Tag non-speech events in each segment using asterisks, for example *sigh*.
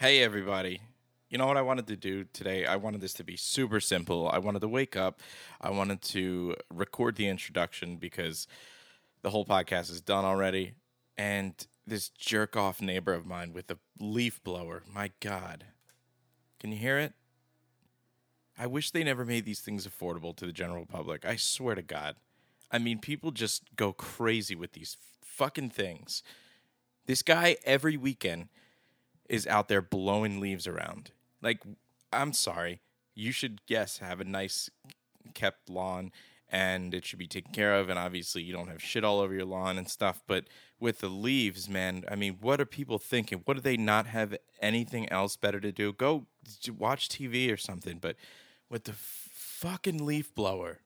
Hey, everybody. You know what I wanted to do today? I wanted this to be super simple. I wanted to wake up. I wanted to record the introduction because the whole podcast is done already. And this jerk off neighbor of mine with a leaf blower, my God. Can you hear it? I wish they never made these things affordable to the general public. I swear to God. I mean, people just go crazy with these fucking things. This guy, every weekend, is out there blowing leaves around. Like, I'm sorry. You should, yes, have a nice kept lawn and it should be taken care of. And obviously, you don't have shit all over your lawn and stuff. But with the leaves, man, I mean, what are people thinking? What do they not have anything else better to do? Go watch TV or something. But with the fucking leaf blower,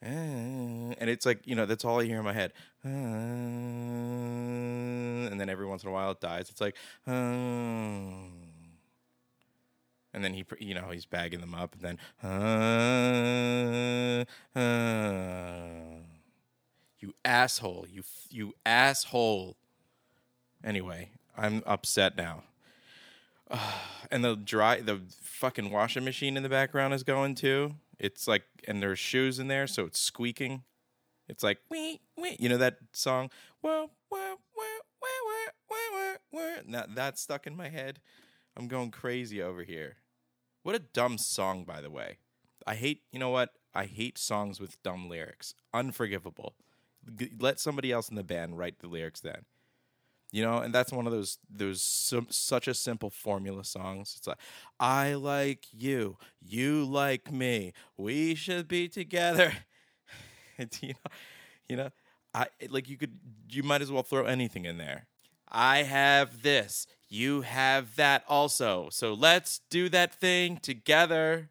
eh, and it's like, you know, that's all I hear in my head. Uh, and then every once in a while it dies. It's like, uh, and then he, you know, he's bagging them up, and then, uh, you asshole, you you asshole. Anyway, I'm upset now. *sighs* and the dry, the fucking washing machine in the background is going too. It's like, and there's shoes in there, so it's squeaking. It's like, wee, wee. You know that song? Whoa, whoa, whoa, whoa, whoa, whoa, whoa. Now that's stuck in my head. I'm going crazy over here. What a dumb song, by the way. I hate, you know what? I hate songs with dumb lyrics. Unforgivable. G- let somebody else in the band write the lyrics then. You know, and that's one of those those such a simple formula songs. It's like, I like you, you like me, we should be together. *laughs* You know, you know, I like you could you might as well throw anything in there. I have this, you have that also. So let's do that thing together.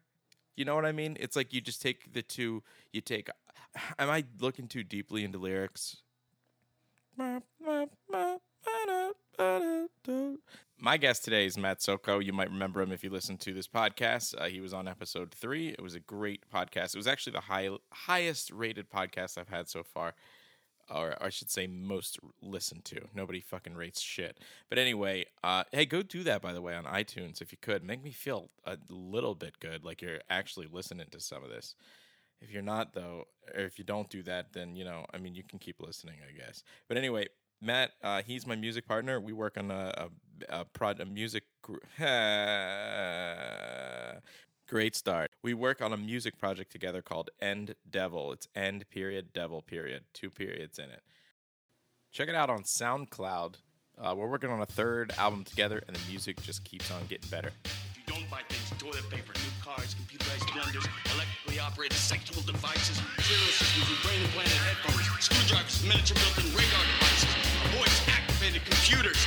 You know what I mean? It's like you just take the two, you take *sighs* am I looking too deeply into lyrics? My guest today is Matt Soko. You might remember him if you listened to this podcast. Uh, he was on episode three. It was a great podcast. It was actually the high, highest rated podcast I've had so far, or I should say, most listened to. Nobody fucking rates shit. But anyway, uh, hey, go do that by the way on iTunes if you could. Make me feel a little bit good, like you're actually listening to some of this. If you're not though, or if you don't do that, then you know, I mean, you can keep listening, I guess. But anyway, Matt, uh, he's my music partner. We work on a a, a, prod, a music. Gr- *laughs* Great start. We work on a music project together called End Devil. It's End period Devil period, two periods in it. Check it out on SoundCloud. Uh, we're working on a third album together, and the music just keeps on getting better. If you don't buy things, toilet paper, new cars, computerized blenders, electrically operated sexual devices, systems brain implanted headphones, screwdrivers, miniature built-in radar devices, voice activated computers.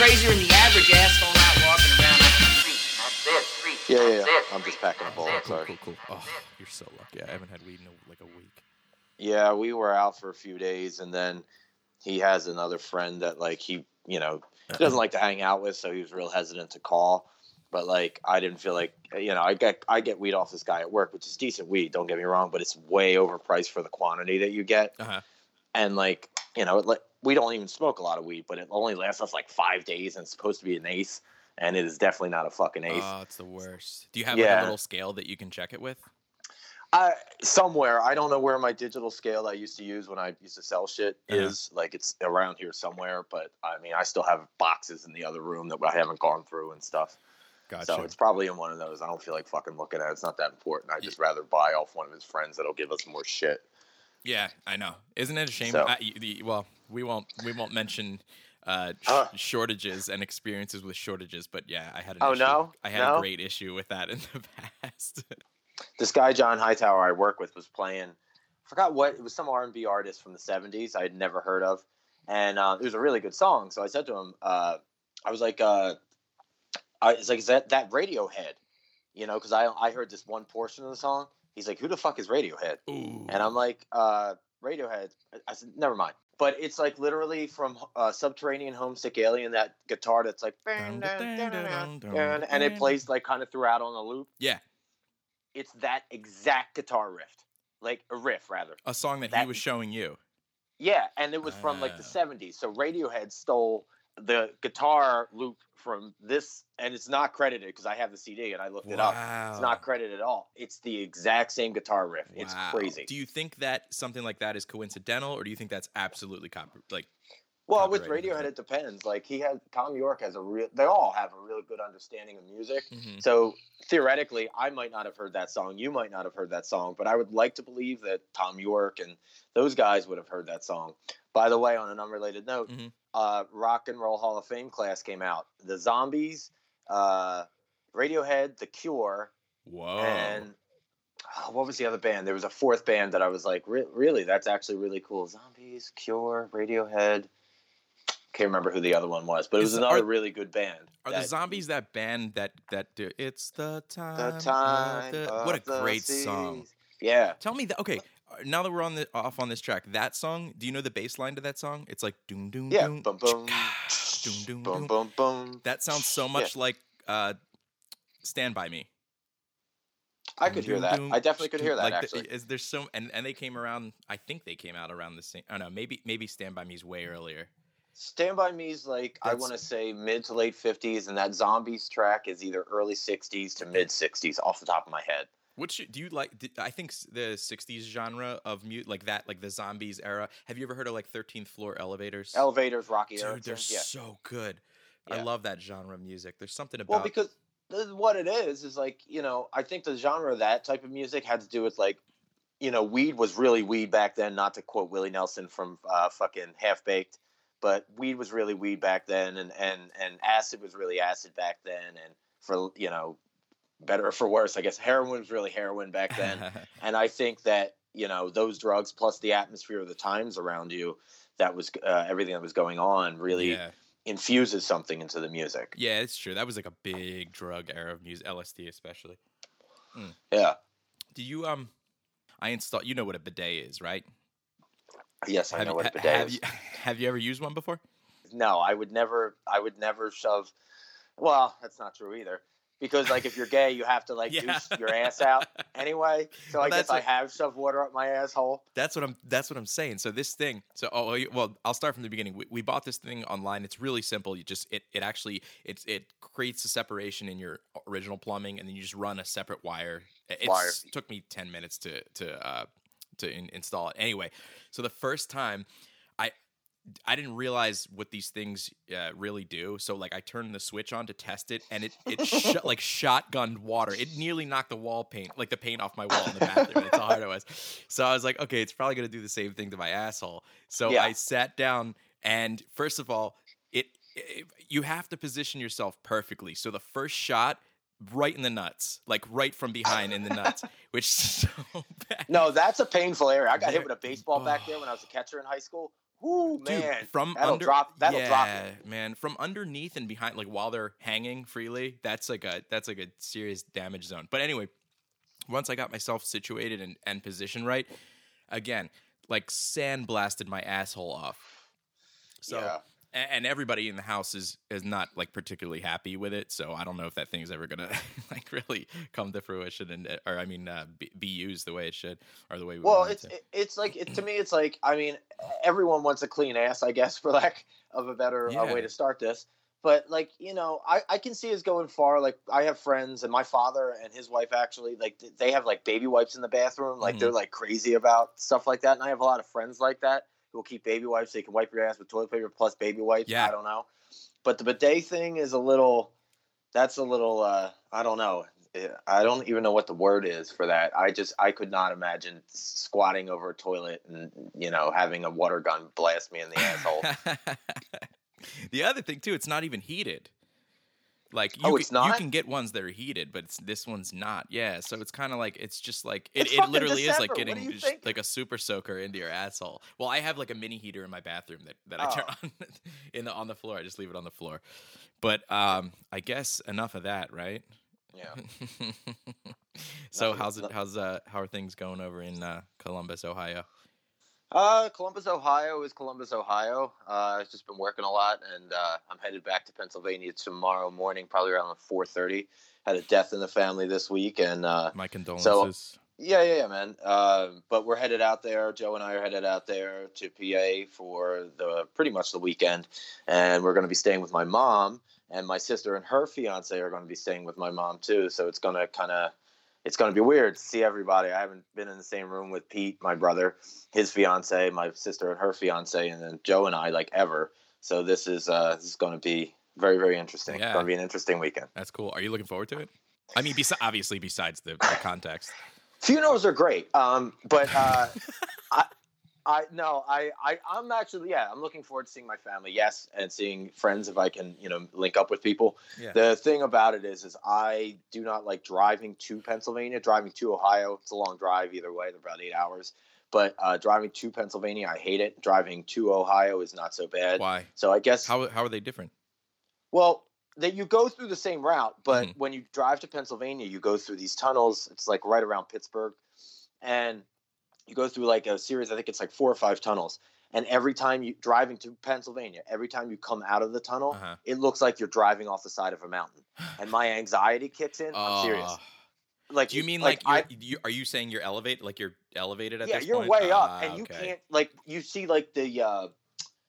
Crazier than the average asshole not walking around on the street. That's it. Street. Yeah, yeah, yeah. it. I'm just packing a bowl. That's it. Sorry. Cool, cool. Oh, you're so lucky. I haven't had weed in like a week. Yeah, we were out for a few days, and then he has another friend that like he, you know, he doesn't like to hang out with, so he was real hesitant to call. But like, I didn't feel like, you know, I get I get weed off this guy at work, which is decent weed. Don't get me wrong, but it's way overpriced for the quantity that you get. Uh-huh. And like, you know, it, like we don't even smoke a lot of weed, but it only lasts us like five days, and it's supposed to be an ace, and it is definitely not a fucking ace. Oh, it's the worst. Do you have like a little scale that you can check it with? I somewhere I don't know where my digital scale I used to use when I used to sell shit is. Like it's around here somewhere, but I mean I still have boxes in the other room that I haven't gone through and stuff. Gotcha. So it's probably in one of those. I don't feel like fucking looking at it. It's not that important. I'd just rather buy off one of his friends that'll give us more shit. Yeah, I know. Isn't it a shame? So- y- the, well, we won't we won't mention uh, sh- Uh. shortages and experiences with shortages, but yeah, I had an Oh, issue. no? I had No? a great issue with that in the *laughs* past. This guy John Hightower I work with was playing. I forgot what it was. Some R and B artist from the '70s I had never heard of, and uh, it was a really good song. So I said to him, uh, I was like, uh, I, "It's like is that that Radiohead?" You know, because I I heard this one portion of the song. He's like, "Who the fuck is Radiohead?" Ooh. And I'm like, uh, "Radiohead." I said, "Never mind." but it's like literally from uh, Subterranean Homesick Alien that guitar that's like Dun, dun, dun, dun, dun, and it plays like kind of throughout on a loop. Yeah, It's that exact guitar riff, like a riff rather. a song that, he was showing you. Yeah, and it was from like the Ah. 70s. So Radiohead stole the guitar loop from this, and it's not credited because I have the CD and I looked it up. It's not credited at all. It's the exact same guitar riff. It's crazy. Do you think that something like that is coincidental, or do you think that's absolutely copy like? Well, with Radiohead, it depends. Like he has Thom Yorke has a real. They all have a really good understanding of music. Mhm. So theoretically, I might not have heard that song. You might not have heard that song, but I would like to believe that Thom Yorke and those guys would have heard that song. By the way, on an unrelated note, Mhm. uh, Rock and Roll Hall of Fame class came out. The Zombies, uh, Radiohead, The Cure, Whoa. and oh, what was the other band? There was a fourth band that I was like, "Re- really, that's actually really cool. Zombies, Cure, Radiohead. Can't remember who the other one was, but it was Is- another are- really good band. Are the that- zombies that band that that do it's the time? the of time the-" what a the great song! seas. Yeah, Tell me that. Okay, uh, now that we're on the off on this track, that song. Do you know the bass line to that song? It's like doom doom yeah. doom Boom, boom, doom doom boom, doom. boom, boom. That sounds so much like uh, "Stand by Me." I could hear that. I definitely could hear that. Like the- actually, is there so and and they came around? I think they came out around the same. I don't know. Maybe maybe "Stand by Me's way earlier. Stand by Me's like I want to say mid to late fifties, and that Zombies track is either early sixties to mid sixties, off the top of my head. Which do you like? Did, I think the '60s genre of mute like that, like the zombies era. Have you ever heard of like 13th Floor Elevators? Elevators, Roky Dude, Erickson, they're yeah. so good. I love that genre of music. There's something about. Well, because what it is is like you know I think the genre of that type of music had to do with like you know weed was really weed back then. Not to quote Willie Nelson from uh, fucking Half Baked, but weed was really weed back then, and and and acid was really acid back then, and for you know better or for worse, I guess heroin was really heroin back then. *laughs* and I think that you know those drugs plus the atmosphere of the times around you, that was uh, everything that was going on really yeah, infuses something into the music. yeah, it's true. That was like a big drug era of music, LSD especially. Yeah. Do you um? I install You know what a bidet is, right? Yes, I have know you, what a bidet have is. you *laughs* have you ever used one before? No, I would never. I would never shove. Well, that's not true either. Because like if you're gay, you have to *laughs* like Yeah. your ass out anyway. So Well, I guess I have shoved water up my asshole. That's what I'm. That's what I'm saying. So this thing. So oh well, I'll start from the beginning. We, we bought this thing online. It's really simple. You just it it actually it it creates a separation in your original plumbing, and then you just run a separate wire. It took me ten minutes to to uh, to in, install it. Anyway, so the first time I I didn't realize what these things uh, really do. So like I turned the switch on to test it, and it it *laughs* shot like shotgunned water. It nearly knocked the wall paint, like the paint off my wall in the bathroom. That's how hard it was. So I was like, okay, it's probably gonna do the same thing to my asshole. So Yeah. I sat down, and first of all, it, it you have to position yourself perfectly. So the first shot. Right in the nuts, like right from behind in the nuts, *laughs* which is so bad. No, that's a painful area. I got hit with a baseball back there when I was a catcher in high school. Whoo, Dude, man! from that'll under, drop. That'll yeah, drop man. From underneath and behind, like while they're hanging freely, that's like a that's like a serious damage zone. But anyway, once I got myself situated and, and positioned right, again, like sandblasted my asshole off. So Yeah. And everybody in the house is is not like particularly happy with it. So I don't know if that thing's ever gonna *laughs* like really come to fruition and or I mean uh, be, be used the way it should or the way we Well, want it's it to. it's like it, to me, it's like I mean, everyone wants a clean ass, I guess, *laughs* for lack of a better uh, way to start this. But like you know, I I can see us going far. Like I have friends, and my father and his wife actually like they have like baby wipes in the bathroom. Like Mhm. they're like crazy about stuff like that. And I have a lot of friends like that who will keep baby wipes. They can wipe your ass with toilet paper plus baby wipes. Yeah. I don't know, but the bidet thing is a little. That's a little. uh I don't know. I don't even know what the word is for that. I just I could not imagine squatting over a toilet and you know having a water gun blast me in the asshole. *laughs* the other thing too, it's not even heated. Like you, Oh, can, it's you can get ones that are heated, but it's, this one's not. Yeah, so it's kind of like it's just like it, It's it literally is like getting just like a super soaker into your asshole. Well, I have like a mini heater in my bathroom that, that I turn Oh. on *laughs* in the on the floor. I just leave it on the floor. But um, I guess enough of that, right? Yeah. *laughs* so Nothing- how's it? no- How's uh? How are things going over in uh, Columbus, Ohio? Uh, Columbus, Ohio is Columbus, Ohio. Uh, I've just been working a lot, and uh, I'm headed back to Pennsylvania tomorrow morning, probably around 4:30. Had a death in the family this week, and uh, My condolences. yeah, yeah, yeah, man. Uh, but we're headed out there. Joe and I are headed out there to PA for the pretty much the weekend, and we're going to be staying with my mom, and my sister and her fiance are going to be staying with my mom too. So it's going to kind of it's going to be weird to see everybody. I haven't been in the same room with Pete, my brother, his fiance, my sister and her fiance, and then Joe and I like ever. So this is uh, this is going to be very very interesting. Yeah. It's going to be an interesting weekend. That's cool. Are you looking forward to it? I mean, besi- obviously, besides the, the context. Funerals are great, um, but uh, *laughs* I, I no, I, I, I'm actually yeah, I'm looking forward to seeing my family, yes, and seeing friends if I can, you know, link up with people. Yeah. The thing about it is, is I do not like driving to Pennsylvania. Driving to Ohio, it's a long drive either way. They're about eight hours. But uh, driving to Pennsylvania, I hate it. Driving to Ohio is not so bad. Why? So I guess How how are they different? well, that you go through the same route, but Mhm. when you drive to Pennsylvania, you go through these tunnels. It's like right around Pittsburgh, and you go through like a series. I think it's like four or five tunnels. And every time you driving to Pennsylvania, every time you come out of the tunnel, Uh-huh. it looks like you're driving off the side of a mountain, and my *sighs* anxiety kicks in. I'm serious. Uh, Like, do you mean like, like, I, you, are you saying you're elevated? Like you're elevated at yeah, you're point? way up, Ah, and you okay. can't like you see like the uh,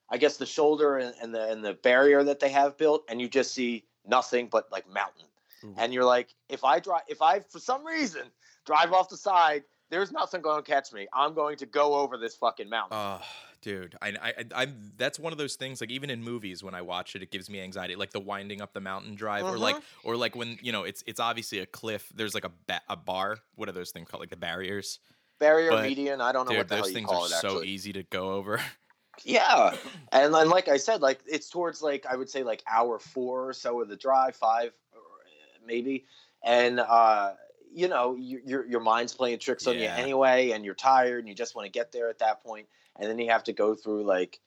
I guess the shoulder and, and the and the barrier that they have built, and you just see nothing but like mountain. Ooh. And you're like, if I drive, if I for some reason drive off the side, there's nothing going to catch me. I'm going to go over this fucking mountain. Oh, dude, I, I, I, I'm. That's one of those things. Like even in movies, when I watch it, it gives me anxiety. Like the winding up the mountain drive, or like, Mm-hmm. or like when you know, it's it's obviously a cliff. There's like a ba- a bar. What are those things called? Like the barriers. barrier, but, median, I don't know Dude, what the hell those you things call are it. so easy to go over. *laughs* yeah. And then, like I said, like it's towards like I would say like hour four or so of the drive, five uh, maybe, and uh, you know your your your mind's playing tricks on you anyway, and you're tired, and you just want to get there at that point, and then you have to go through like.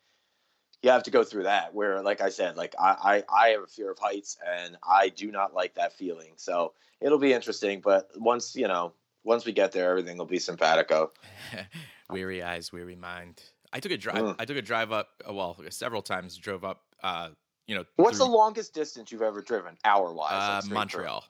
You have to go through that where, like I said, like I, I, I have a fear of heights and I do not like that feeling. So it'll be interesting. But once, you know, once we get there, everything will be simpatico. *laughs* weary eyes, weary mind. I took a drive. Mm. I took a drive up. uh, Well, several times. Drove up. Uh, you know, What's the longest distance you've ever driven, hour wise? uh, Montreal,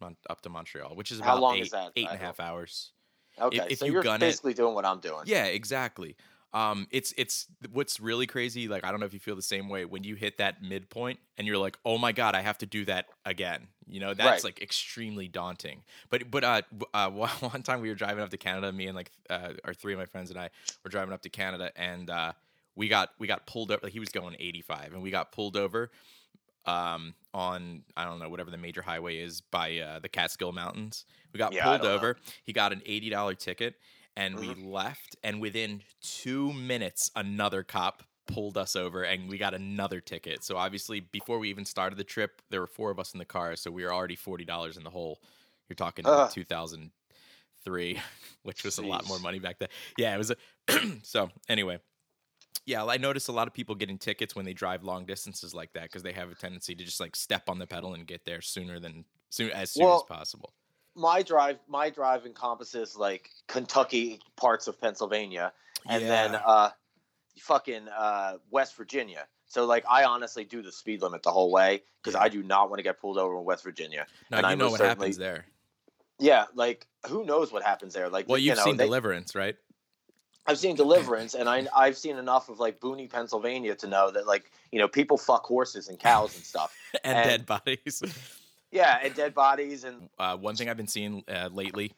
Mon- up to Montreal, which is How long eight, is that? eight and a half hours. Okay, if so you you're gun it- basically doing what I'm doing. Yeah, exactly. Um, it's it's what's really crazy. Like I don't know if you feel the same way when you hit that midpoint and you're like, oh my god, I have to do that again. You know, that's Right. like extremely daunting. But but uh, uh *laughs* one time we were driving up to Canada, me and like uh, our three of my friends and I were driving up to Canada, and uh, we got we got pulled over. Like he was going 85, and we got pulled over um on I don't know whatever the major highway is by uh, the Catskill Mountains. We got Yeah, pulled don't know. over. He got an eighty dollar ticket, and we Mm-hmm. left. And within two minutes, another cop pulled us over, and we got another ticket. So obviously, before we even started the trip, there were four of us in the car, so we were already forty dollars in the hole. You're talking Ugh. two thousand three, *laughs* which was a lot more money back then. Yeah, it was. A *clears throat* so anyway, yeah, I notice a lot of people getting tickets when they drive long distances like that because they have a tendency to just like step on the pedal and get there sooner than soon as soon Well, as possible. My drive, my drive encompasses like Kentucky parts of Pennsylvania, and then uh, fucking uh, West Virginia. So like, I honestly do the speed limit the whole way because Yeah. I do not want to get pulled over in West Virginia. Now and you I know what happens there. Yeah, like who knows what happens there? Like, Well, you you've know, seen they- Deliverance, right? I've seen Deliverance, and I I've seen enough of like Booney, Pennsylvania, to know that like you know people fuck horses and cows and stuff. *laughs* and, And- dead bodies. *laughs* Yeah, and dead bodies and uh, one thing I've been seeing uh, lately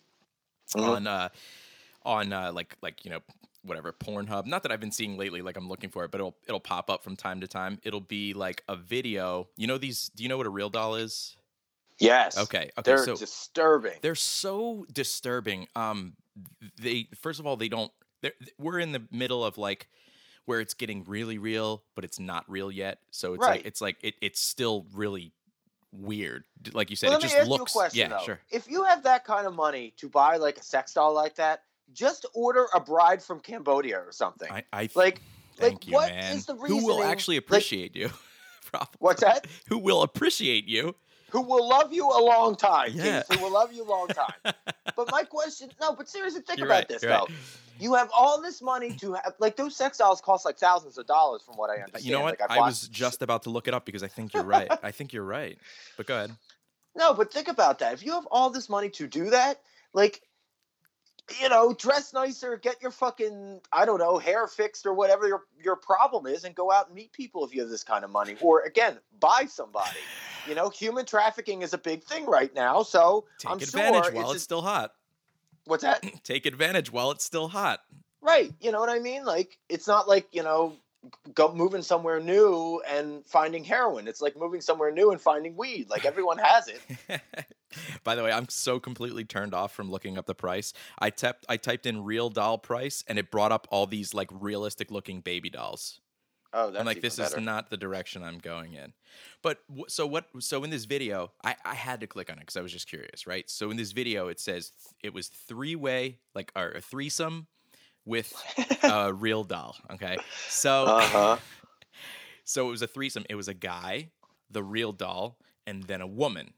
Mhm. on uh, on uh, like like you know whatever Pornhub. Not that I've been seeing lately, like I'm looking for it, but it'll it'll pop up from time to time. It'll be like a video. You know these? Do you know what a real doll is? yes, Okay, okay. they're so disturbing. they're so disturbing. Um, they first of all they don't. We're in the middle of like where it's getting really real, but it's not real yet. So it's Right. like it's like it, it's still really weird. Like you said, Well, it let just me ask looks. you a question yeah, though. sure. If you have that kind of money to buy like a sex doll like that, just order a bride from Cambodia or something. I, I like, thank like you, what man. is the Who will actually like- appreciate you? *laughs* Probably. What's that? Who will appreciate you? Who will love you a long time, Yeah. Who will love you a long time. *laughs* but my question, no, but seriously, think You're about right, this you're though. right. You have all this money to have, like those sex dolls cost like thousands of dollars, from what I understand. You know what? Like, I was just about to look it up because I think you're right. *laughs* I think you're right. But go ahead. No, but think about that. If you have all this money to do that, like, you know, dress nicer, get your fucking, I don't know, hair fixed or whatever your your problem is, and go out and meet people if you have this kind of money. Or again, buy somebody. You know, human trafficking is a big thing right now. So Take I'm advantage sure while it's it's still hot. what's that? *clears throat* Take advantage while it's still hot. Right. You know what I mean? Like it's not like, you know, go moving somewhere new and finding heroin. It's like moving somewhere new and finding weed. Like everyone has it. *laughs* By the way, I'm so completely turned off from looking up the price. I tapped I typed in real doll price and it brought up all these like realistic looking baby dolls. Oh, that's I'm like, this better. is not the direction I'm going in. But w- so what? So in this video, I, I had to click on it because I was just curious, right? So in this video, it says th- it was three way, like or a threesome with a *laughs* real doll. Okay, so Uh-huh. *laughs* so it was a threesome. It was a guy, the real doll, and then a woman.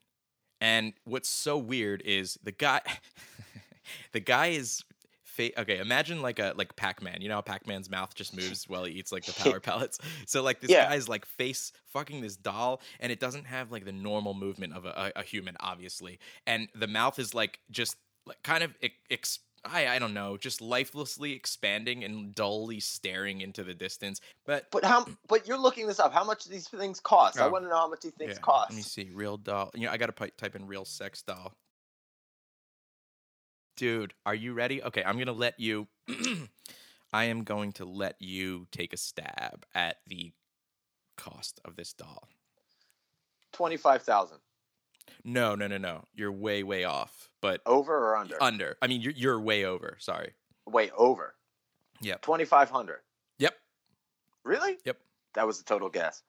And what's so weird is the guy, *laughs* the guy is. Fa- okay, imagine like a like Pac-Man. You know how Pac-Man's mouth just moves while he eats like the *laughs* power pellets. So like this Yeah. guy's like face fucking this doll, and it doesn't have like the normal movement of a, a, a human, obviously. And the mouth is like just like kind of ex- I I don't know, just lifelessly expanding and dully staring into the distance. But But how? But you're looking this up. How much do these things cost? I Oh. want to know how much these things Yeah, cost. Let me see. Real doll. You know, I gotta pi- type in real sex doll. Dude, are you ready? Okay, I'm gonna let you. *clears throat* I am going to let you take a stab at the cost of this doll. Twenty-five thousand. No, no, no, no. You're way, way off. But Over or under? under. I mean, you're you're way over. Sorry. Way over. Yep. Twenty-five hundred. Yep. Really? Yep. That was a total guess.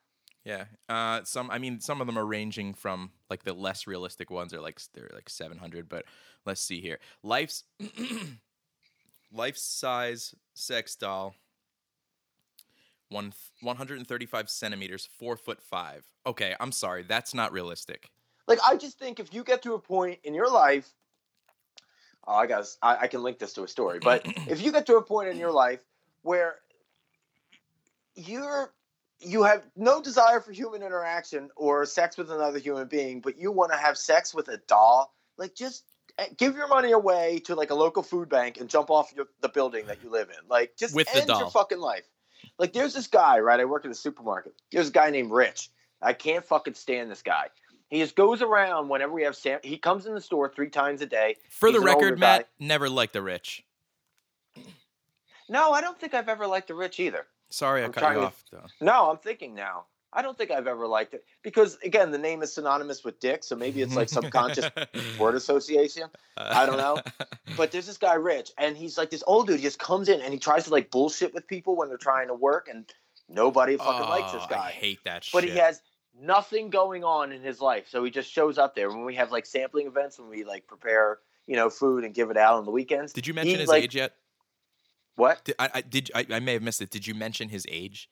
Yeah. Uh, some. I mean, some of them are ranging from like the less realistic ones are like they're like seven hundred. But let's see here. Life's *clears throat* life size sex doll. One one hundred and thirty five centimeters, four foot five. Okay, I'm sorry, that's not realistic. Like I just think if you get to a point in your life, oh, I guess I, I can link this to a story. But *clears throat* if you get to a point in your life where you're you have no desire for human interaction or sex with another human being, but you want to have sex with a doll, like just eh, give your money away to like a local food bank and jump off your, the building that you live in. Like just With end your fucking life. Like there's this guy, right? I work in a supermarket. There's a guy named Rich. I can't fucking stand this guy. He just goes around whenever we have sam. He comes in the store three times a day. For He's the record, Matt, guy. never liked the rich. No, I don't think I've ever liked the Rich either. Sorry, I I'm cut you off though. No, I'm thinking now. I don't think I've ever liked it because again, the name is synonymous with dick, so maybe it's like subconscious *laughs* word association. I don't know. But there's this guy Rich, and he's like this old dude. He just comes in and he tries to like bullshit with people when they're trying to work, and nobody fucking likes this Oh, guy. I hate that shit. but he has nothing going on in his life so he just shows up there when we have like sampling events when we like prepare you know food and give it out on the weekends Did you mention he, his like- age yet? What Did, I, I did. I, I may have missed it. Did you mention his age?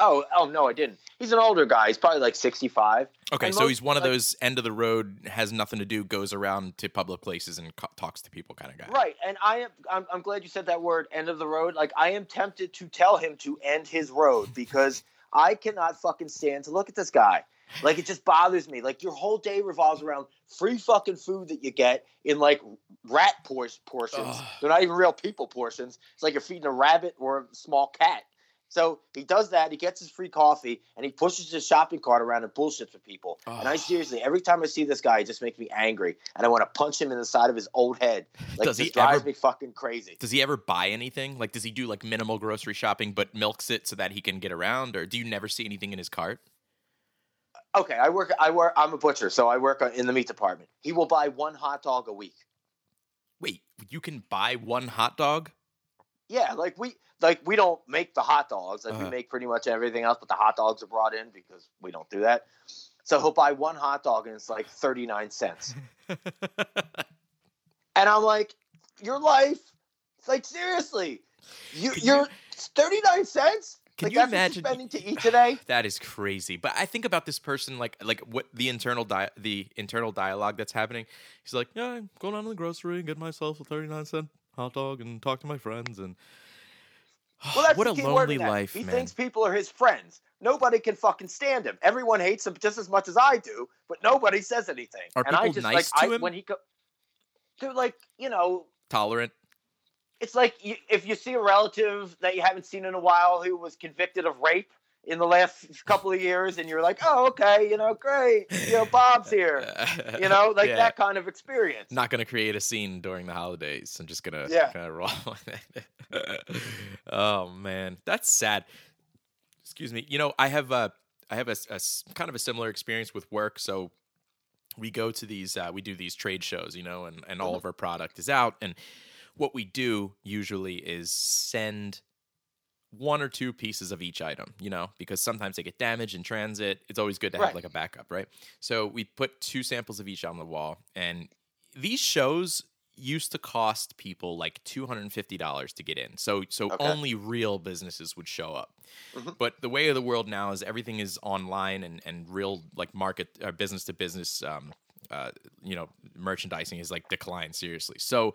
oh oh no i didn't he's an older guy he's probably like 65 Okay, And so most- he's one of those end of the road, has nothing to do, goes around to public places and co- talks to people kind of guy. right and i am I'm, I'm glad you said that word end of the road like i am tempted to tell him to end his road because i cannot fucking stand to look at this guy like it just bothers me. Like your whole day revolves around free fucking food that you get in like rat por- portions. Ugh. they're not even real people portions. It's like you're feeding a rabbit or a small cat. So he does that. He gets his free coffee and he pushes his shopping cart around and bullshits with people. And i seriously every time i see this guy it just makes me angry and i want to punch him in the side of his old head. Like Does this he drives ever- me fucking crazy. Does he ever buy anything? Like, does he do like minimal grocery shopping, but milks it so that he can get around, or do you never see anything in his cart? Okay i work i work i'm a butcher so i work in the meat department he will buy one hot dog a week Wait, you can buy one hot dog? Yeah, like we like we don't make the hot dogs. Like Uh-huh. we make pretty much everything else, but the hot dogs are brought in because we don't do that. So he'll buy one hot dog and it's like thirty nine cents, *laughs* and I'm like, your life, it's like seriously, you, you're thirty nine cents. Can like you imagine? spending to eat today? *sighs* That is crazy. But I think about this person like like what the internal di- the internal dialogue that's happening. He's like, yeah, I'm going down to the grocery and get myself a thirty nine cent hot dog and talk to my friends and *sighs* Well, that's what a lonely life, He man. thinks people are his friends. Nobody can fucking stand him. Everyone hates him just as much as I do, but nobody says anything. Are and I people just nice like to I, him? when he go, they're like you know, tolerant. It's like you, if you see a relative that you haven't seen in a while who was convicted of rape in the last *laughs* couple of years, and you're like, oh, okay, you know, great, you know, Bob's here, *laughs* you know, like Yeah. that kind of experience. Not gonna create a scene during the holidays. I'm just gonna Yeah. kind of *laughs* roll oh man, that's sad. Excuse me. You know, I have a I have a kind of a similar experience with work. So we go to these, uh, we do these trade shows, you know, and and all of our product is out. And what we do usually is send one or two pieces of each item, you know, because sometimes they get damaged in transit. It's always good to have Right. like a backup, right? So we put two samples of each on the wall, and these shows used to cost people like two hundred and fifty dollars to get in. So so Okay. only real businesses would show up. Mhm. But the way of the world now is everything is online and and real like market uh, business to business. Um, uh, you know, merchandising is like declined seriously. So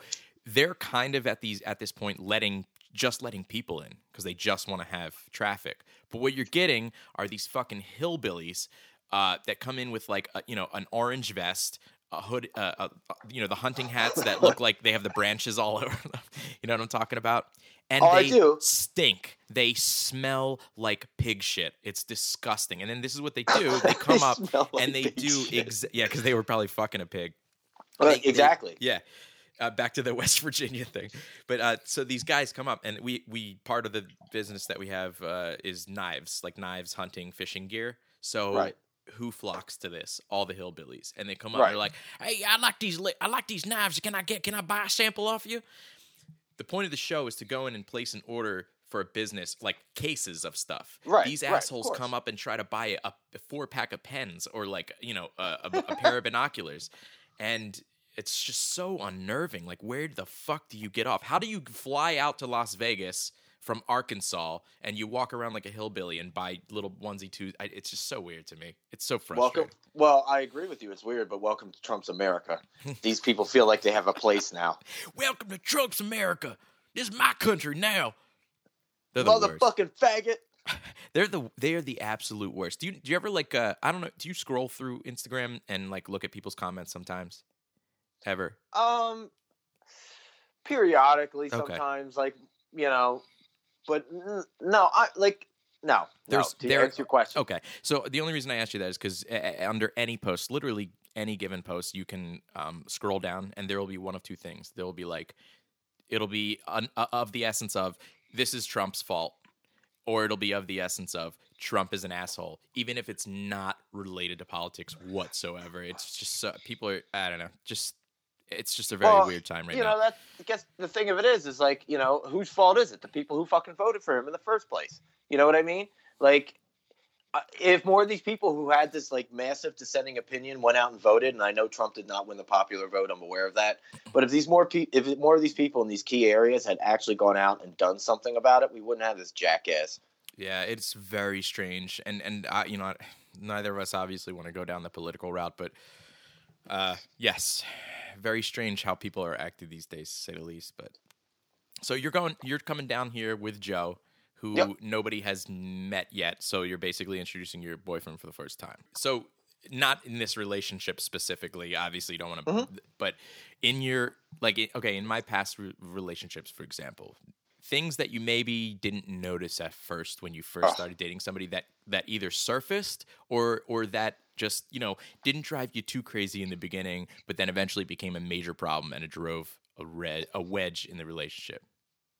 they're kind of at these at this point letting just letting people in because they just want to have traffic. But what you're getting are these fucking hillbillies uh, that come in with like a, you know an orange vest, a hood, uh, uh, you know the hunting hats that look like they have the branches all *laughs* over them. You know what I'm talking about? And Oh, they do. stink. They smell like pig shit. It's disgusting. And then this is what they do: *laughs* they come up like and they do ex- yeah, because they were probably fucking a pig. Right, They- they- exactly. yeah. Uh, back to the *laughs* West Virginia thing, but uh, so these guys come up, and we we part of the business that we have uh, is knives, like knives, hunting, fishing gear. So Right. who flocks to this? All the hillbillies, and they come up. Right. They're like, "Hey, I like these. Li- I like these knives. Can I get? Can I buy a sample off you?" The point of the show is to go in and place an order for a business, like cases of stuff. Right, These assholes course. come up and try to buy a, a four pack of pens or like you know a, a, a pair of binoculars, and it's just so unnerving. Like, where the fuck do you get off? How do you fly out to Las Vegas from Arkansas and you walk around like a hillbilly and buy little onesie twos? I, it's just so weird to me. It's so frustrating. Welcome. Well, I agree with you. It's weird, but welcome to Trump's America. *laughs* These people feel like they have a place now. Welcome to Trump's America. This is my country now. They're the worst. Motherfucking faggot. *laughs* They're the they are the absolute worst. Do you do you ever like uh I don't know, do you scroll through Instagram and like look at people's comments sometimes? Ever? Um, periodically, Okay. sometimes, like you know, but n- no, I like no. There's- no, to there- answer your question. Okay. So the only reason I asked you that is because under any post, literally any given post, you can um, scroll down and there will be one of two things. There will be like, it'll be un- uh, of the essence of this is Trump's fault, or it'll be of the essence of Trump is an asshole, even if it's not related to politics whatsoever. It's just so, people are I don't know, just it's just a very Well, weird time right you now. You know that I guess the thing of it is is like you know whose fault is it? The people who fucking voted for him in the first place. You know what i mean? Like uh, if more of these people who had this like massive dissenting opinion went out and voted and i know trump did not win the popular vote i'm aware of that but if these more pe- if more of these people in these key areas had actually gone out and done something about it we wouldn't have this jackass. Yeah, it's very strange, and and I, you know, neither of us obviously want to go down the political route, but uh, yes, very strange how people are acting these days, to say the least. But so you're going, you're coming down here with Joe, who Yep. nobody has met yet. So you're basically introducing your boyfriend for the first time. So not in this relationship specifically. Obviously, you don't want to, Mm-hmm. but in your like, okay, in my past re- relationships, for example, things that you maybe didn't notice at first when you first Ugh. started dating somebody that that either surfaced or or that just you know didn't drive you too crazy in the beginning but then eventually became a major problem and it drove a red a wedge in the relationship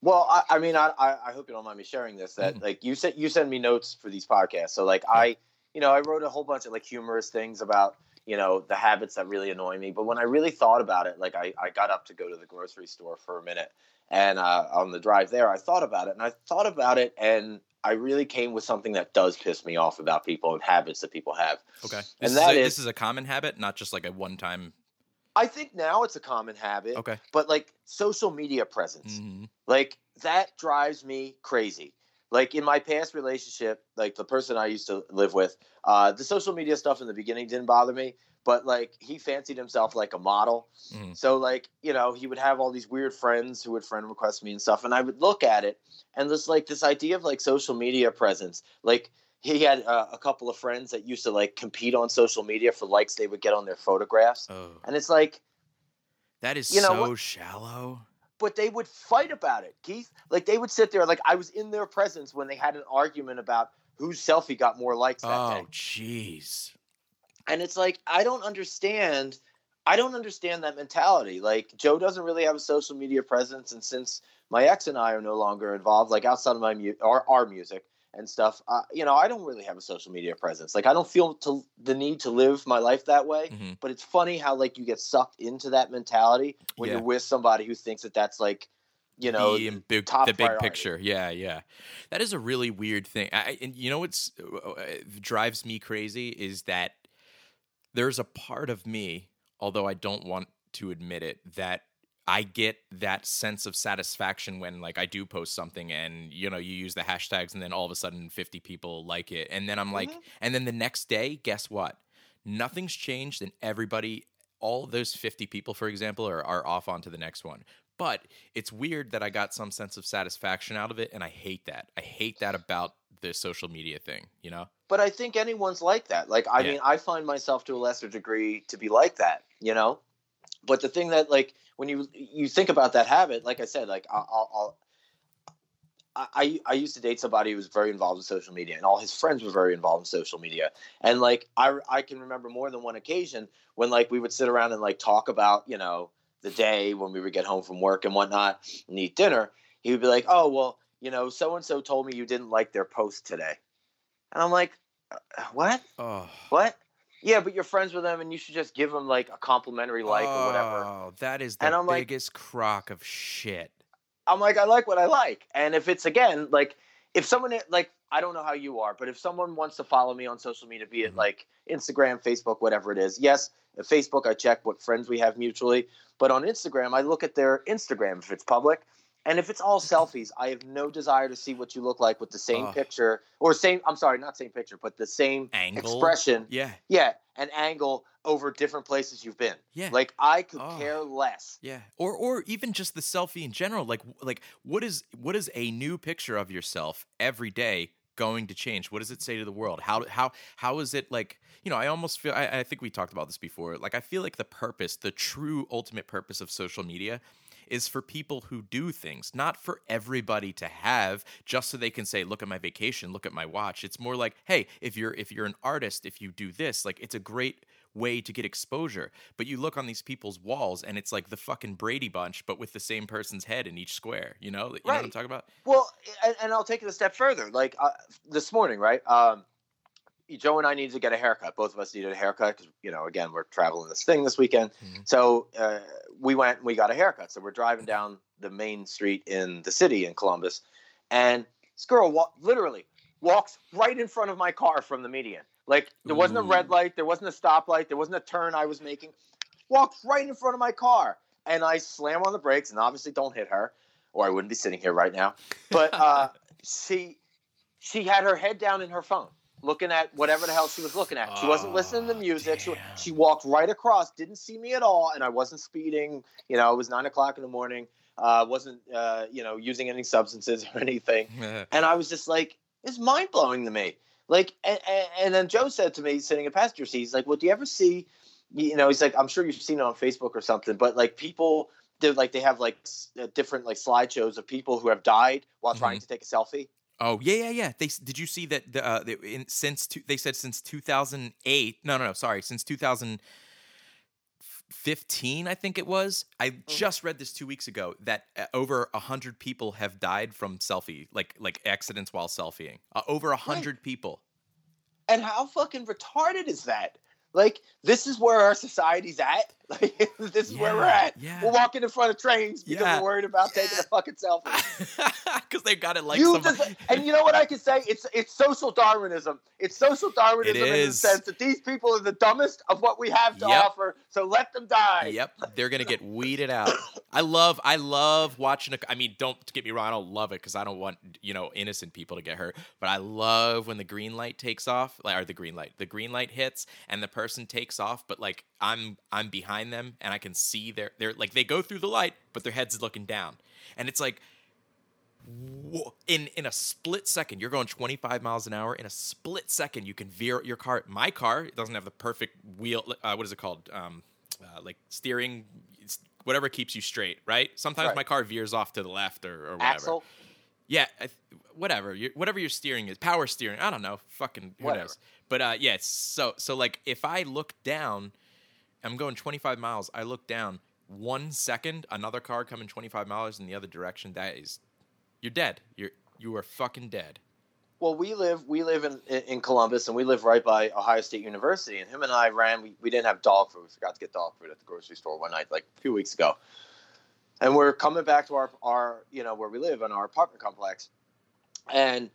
Well, I, I mean, I, I I hope you don't mind me sharing this. That Mhm. like you said, you send me notes for these podcasts. So like I, you know, I wrote a whole bunch of like humorous things about you know the habits that really annoy me. But when I really thought about it, like I I got up to go to the grocery store for a minute, and uh, on the drive there, I thought about it, and I thought about it, and I really came with something that does piss me off about people and habits that people have. okay this, And is, that a, is- this is a common habit not just like a one time I think now it's a common habit, okay but like social media presence. hmm Like that drives me crazy. like in my past relationship, like the person I used to live with, uh, the social media stuff in the beginning didn't bother me, but like he fancied himself like a model. Mhm. So like, you know, he would have all these weird friends who would friend request me and stuff. And I would look at it and this like this idea of like social media presence, like he had uh, a couple of friends that used to like compete on social media for likes they would get on their photographs. Oh, And it's like, that is You know so what? shallow. but they would fight about it, Keith. Like they would sit there, like I was in their presence when they had an argument about whose selfie got more likes that day. Oh, jeez. And it's like I don't understand. I don't understand that mentality. Like Joe doesn't really have a social media presence, and since my ex and I are no longer involved, like outside of my mu- our, our music and stuff, uh, you know, I don't really have a social media presence. Like I don't feel to, the need to live my life that way. Mhm. But it's funny how like you get sucked into that mentality when Yeah. you're with somebody who thinks that that's like, you know, the im- big, the big priority. picture. Yeah, yeah. That is a really weird thing. I, and you know what's uh, drives me crazy is that there's a part of me, although I don't want to admit it, that I get that sense of satisfaction when like I do post something and you know you use the hashtags and then all of a sudden 50 people like it. And then I'm like Mm-hmm. and then the next day guess what? Nothing's changed and everybody all those 50 people for example are, are off onto the next one. But it's weird that I got some sense of satisfaction out of it and I hate that. I hate that about the social media thing you know but I think anyone's like that. Like, I Yeah. mean, I find myself to a lesser degree to be like that, you know. But the thing that, like, when you you think about that habit, like I said, like I'll, I'll, I'll I, I used to date somebody who was very involved in social media, and all his friends were very involved in social media. And like I, I can remember more than one occasion when like we would sit around and like talk about you know the day when we would get home from work and whatnot and eat dinner. He would be like, "Oh well, you know, so and so told me you didn't like their post today," and I'm like, "Uh, "What? oh What? Yeah, but you're friends with them, and you should just give them like a complimentary like or whatever." Oh, that is the And I'm like- biggest crock of shit. I'm like, I like what I like. And if it's again, like, if someone, like, I don't know how you are, but if someone wants to follow me on social media, be it Mhm. like Instagram, Facebook, whatever it is, yes, at Facebook, I check what friends we have mutually. But on Instagram, I look at their Instagram if it's public. And if it's all selfies, I have no desire to see what you look like with the same Ugh. picture or same, I'm sorry, not same picture, but the same Angle? expression. Yeah, Yeah, an angle over different places you've been. yeah. Like, I could Oh. care less. Yeah, or or even just the selfie in general. Like like what is what is a new picture of yourself every day going to change? What does it say to the world? How how how is it like? You know, I almost feel. I, I think we talked about this before. Like I feel like the purpose, the true ultimate purpose of social media. Is for people who do things, not for everybody to have, just so they can say, "Look at my vacation, look at my watch." It's more like, "Hey, if you're if you're an artist, if you do this, like it's a great way to get exposure. But you look on these people's walls and it's like the fucking Brady Bunch, but with the same person's head in each square. You know, you know what I'm talking about? Well, and, and I'll take it a step further. Like uh, this morning, right? Um, Joe and I needed to get a haircut. Both of us needed a haircut because, you know, again, we're traveling this thing this weekend. Mhm. So uh, we went and we got a haircut. So we're driving down the main street in the city in Columbus, and this girl wa- literally walks right in front of my car from the median. Like there wasn't a red light, there wasn't a stoplight, there wasn't a turn I was making. Walks right in front of my car, and I slam on the brakes and obviously don't hit her, or I wouldn't be sitting here right now. But uh, *laughs* she she had her head down in her phone, looking at whatever the hell she was looking at. She wasn't listening to Oh, music. She, she walked right across, didn't see me at all, and I wasn't speeding. You know, it was nine o'clock in the morning. Uh, wasn't uh, you know using any substances or *laughs* anything. *laughs* And I was just like, it's mind blowing to me. Like, and, and, then Joe said to me, sitting in passenger seat, he's like, well, do you ever see, you know, he's like, I'm sure you've seen it on Facebook or something, but like people, they like they have like s- uh, different like slideshows of people who have died while trying to take a selfie. Oh yeah, yeah, yeah. They did you see that? The, uh, they, in, since two, they said since 2008. No, no, no. Sorry, since 2015, I think it was. I just read this two weeks ago that uh, over a hundred people have died from selfie, like like accidents while selfieing. Uh, over a hundred people. And how fucking retarded is that? Like, this is where our society's at. *laughs* Like, this is where we're at. yeah. We're walking in front of trains because Yeah, we're worried about taking yeah. a fucking selfie. *laughs* Because they've got it like you *laughs* and you know what I can say? It's it's social Darwinism. It's social Darwinism in the sense that these people are the dumbest of what we have to Yep. offer. So let them die. Yep, they're gonna get weeded out. I love I love watching a I mean don't get me wrong I don't love it cuz I don't want you know innocent people to get hurt but I love when the green light takes off like or the green light the green light hits and the person takes off but like I'm I'm behind them and I can see their they're like they go through the light but their heads looking down and it's like whoa, in in a split second you're going 25 miles an hour in a split second you can veer your car my car it doesn't have the perfect wheel uh, what is it called um uh, like steering whatever keeps you straight right sometimes Right. my car veers off to the left or, or whatever Axle. yeah I whatever you whatever your steering is power steering i don't know fucking who Whatever. knows but uh yeah so so like if i look down i'm going 25 miles i look down one second another car coming 25 miles in the other direction that is you're dead you're you are fucking dead Well, we live we live in in Columbus, and we live right by Ohio State University. And him and I ran. We, we didn't have dog food. We forgot to get dog food at the grocery store one night, like a few weeks ago. And we're coming back to our our you know where we live in our apartment complex, and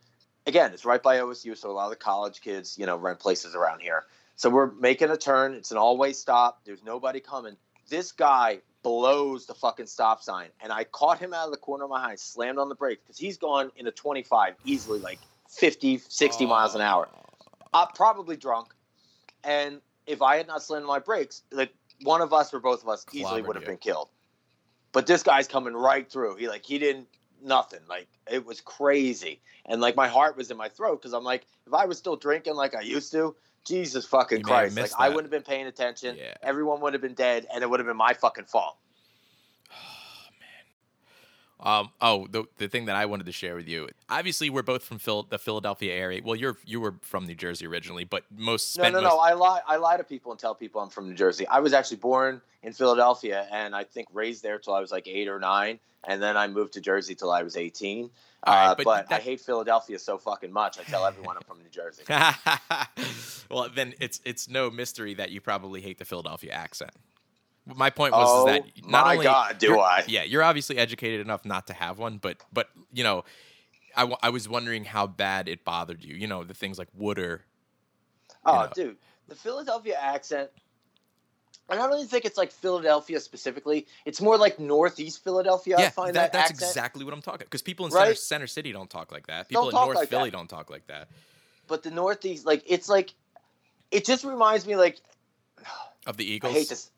again, it's right by OSU, so a lot of the college kids you know rent places around here. So we're making a turn. It's an all way stop. There's nobody coming. This guy blows the fucking stop sign, and I caught him out of the corner of my eye, slammed on the brakes because he's gone in a 25 easily, like 50, 60 miles an hour. I'm probably drunk. And if I had not slammed my brakes, like one of us or both of us easily Clobbered would have you. been killed. But this guy's coming right through. He like he didn't nothing. Like it was crazy. And like my heart was in my throat because I'm like, if I was still drinking like I used to, Jesus fucking You Christ. Like missed I wouldn't have been paying attention. Yeah. Everyone would have been dead and it would have been my fucking fault. Um, oh, the the thing that I wanted to share with you. Obviously, we're both from Phil, the Philadelphia area. Well, you're you were from New Jersey originally, but most No, spent no, most, no. I lie. I lie to people and tell people I'm from New Jersey. I was actually born in Philadelphia, and I think raised there till I was like eight or nine, and then I moved to Jersey till I was 18. All right, uh, but but that- I hate Philadelphia so fucking much. I tell everyone I'm from New Jersey. *laughs* well, then it's it's no mystery that you probably hate the Philadelphia accent. My point was Oh, is that oh not my only God, do I. Yeah, you're obviously educated enough not to have one, but but you know, I, w- I was wondering how bad it bothered you. You know, the things like wooder. Oh, know. dude, the Philadelphia accent. I don't really think it's like Philadelphia specifically. It's more like Northeast Philadelphia. I find that, that, that's accent. exactly what I'm talking. Because people in center, Right? center City don't talk like that. People in North like Philly that. don't talk like that. But the Northeast, like it's like, it just reminds me like *sighs* Of the Eagles. I hate this.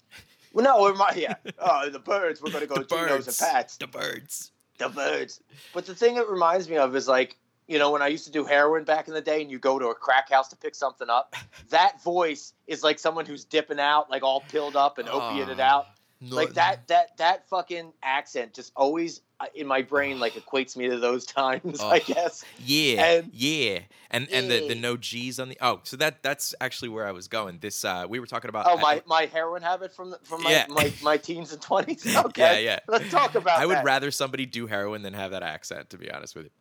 Well, no, might, yeah. *laughs* Oh, the birds. We're gonna go the Genos and Pats. the birds. the birds. But the thing it reminds me of is like, you know, when I used to do heroin back in the day and you go to a crack house to pick something up, *laughs* that voice is like someone who's dipping out, like all pilled up and opiated Oh. out. Like that, that, that fucking accent just always uh, in my brain like equates me to those *laughs* times, I Oh. guess. Yeah, And- yeah, and and the, the no G's on the oh, so that that's actually where I was going. This uh, we were talking about. Oh, I- my, my heroin habit from the, from my, Yeah. my, my teens and twenties. *laughs* Okay. Yeah, yeah. Let's talk about I would rather somebody do heroin than have that accent, to be honest with you.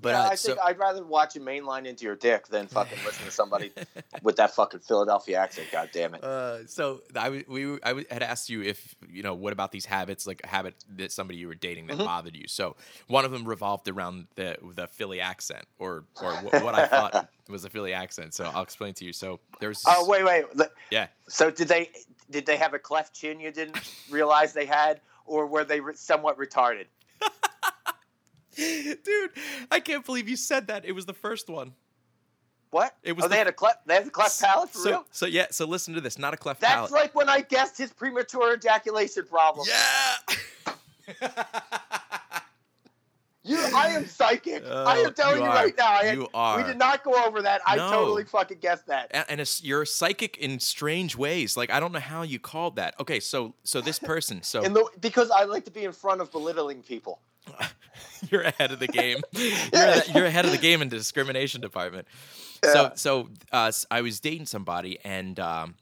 But yeah, uh, I so, think I'd rather watch you mainline into your dick than fucking listen to somebody *laughs* with that fucking Philadelphia accent. God damn it. Uh, so I we I had asked you if you know what about these habits like a habit that somebody you were dating that Mm-hmm. bothered you. So one of them revolved around the the Philly accent or or wh- what I thought *laughs* was a Philly accent. So I'll explain to you. So there's Oh wait, wait. Yeah So did they did they have a cleft chin you didn't realize they had, or were they somewhat retarded? *laughs* dude I can't believe you said that. It was the first one. What? It was oh, they had a cleft. They had a cleft palate for so real. so yeah. So listen to this. Not a cleft That's palate. That's like when I guessed his premature ejaculation problem. yeah. *laughs* You, I am psychic. I Oh, am telling you you, right now. I had, You are. We did not go over that. I totally fucking guessed that. and, and you're psychic in strange ways. Like I don't know how you called that. Okay, so so this person, so the, because I like to be in front of belittling people. *laughs* you're ahead of the game. *laughs* you're, you're ahead of the game in the discrimination department. So Yeah. so uh, s- I was dating somebody, and um,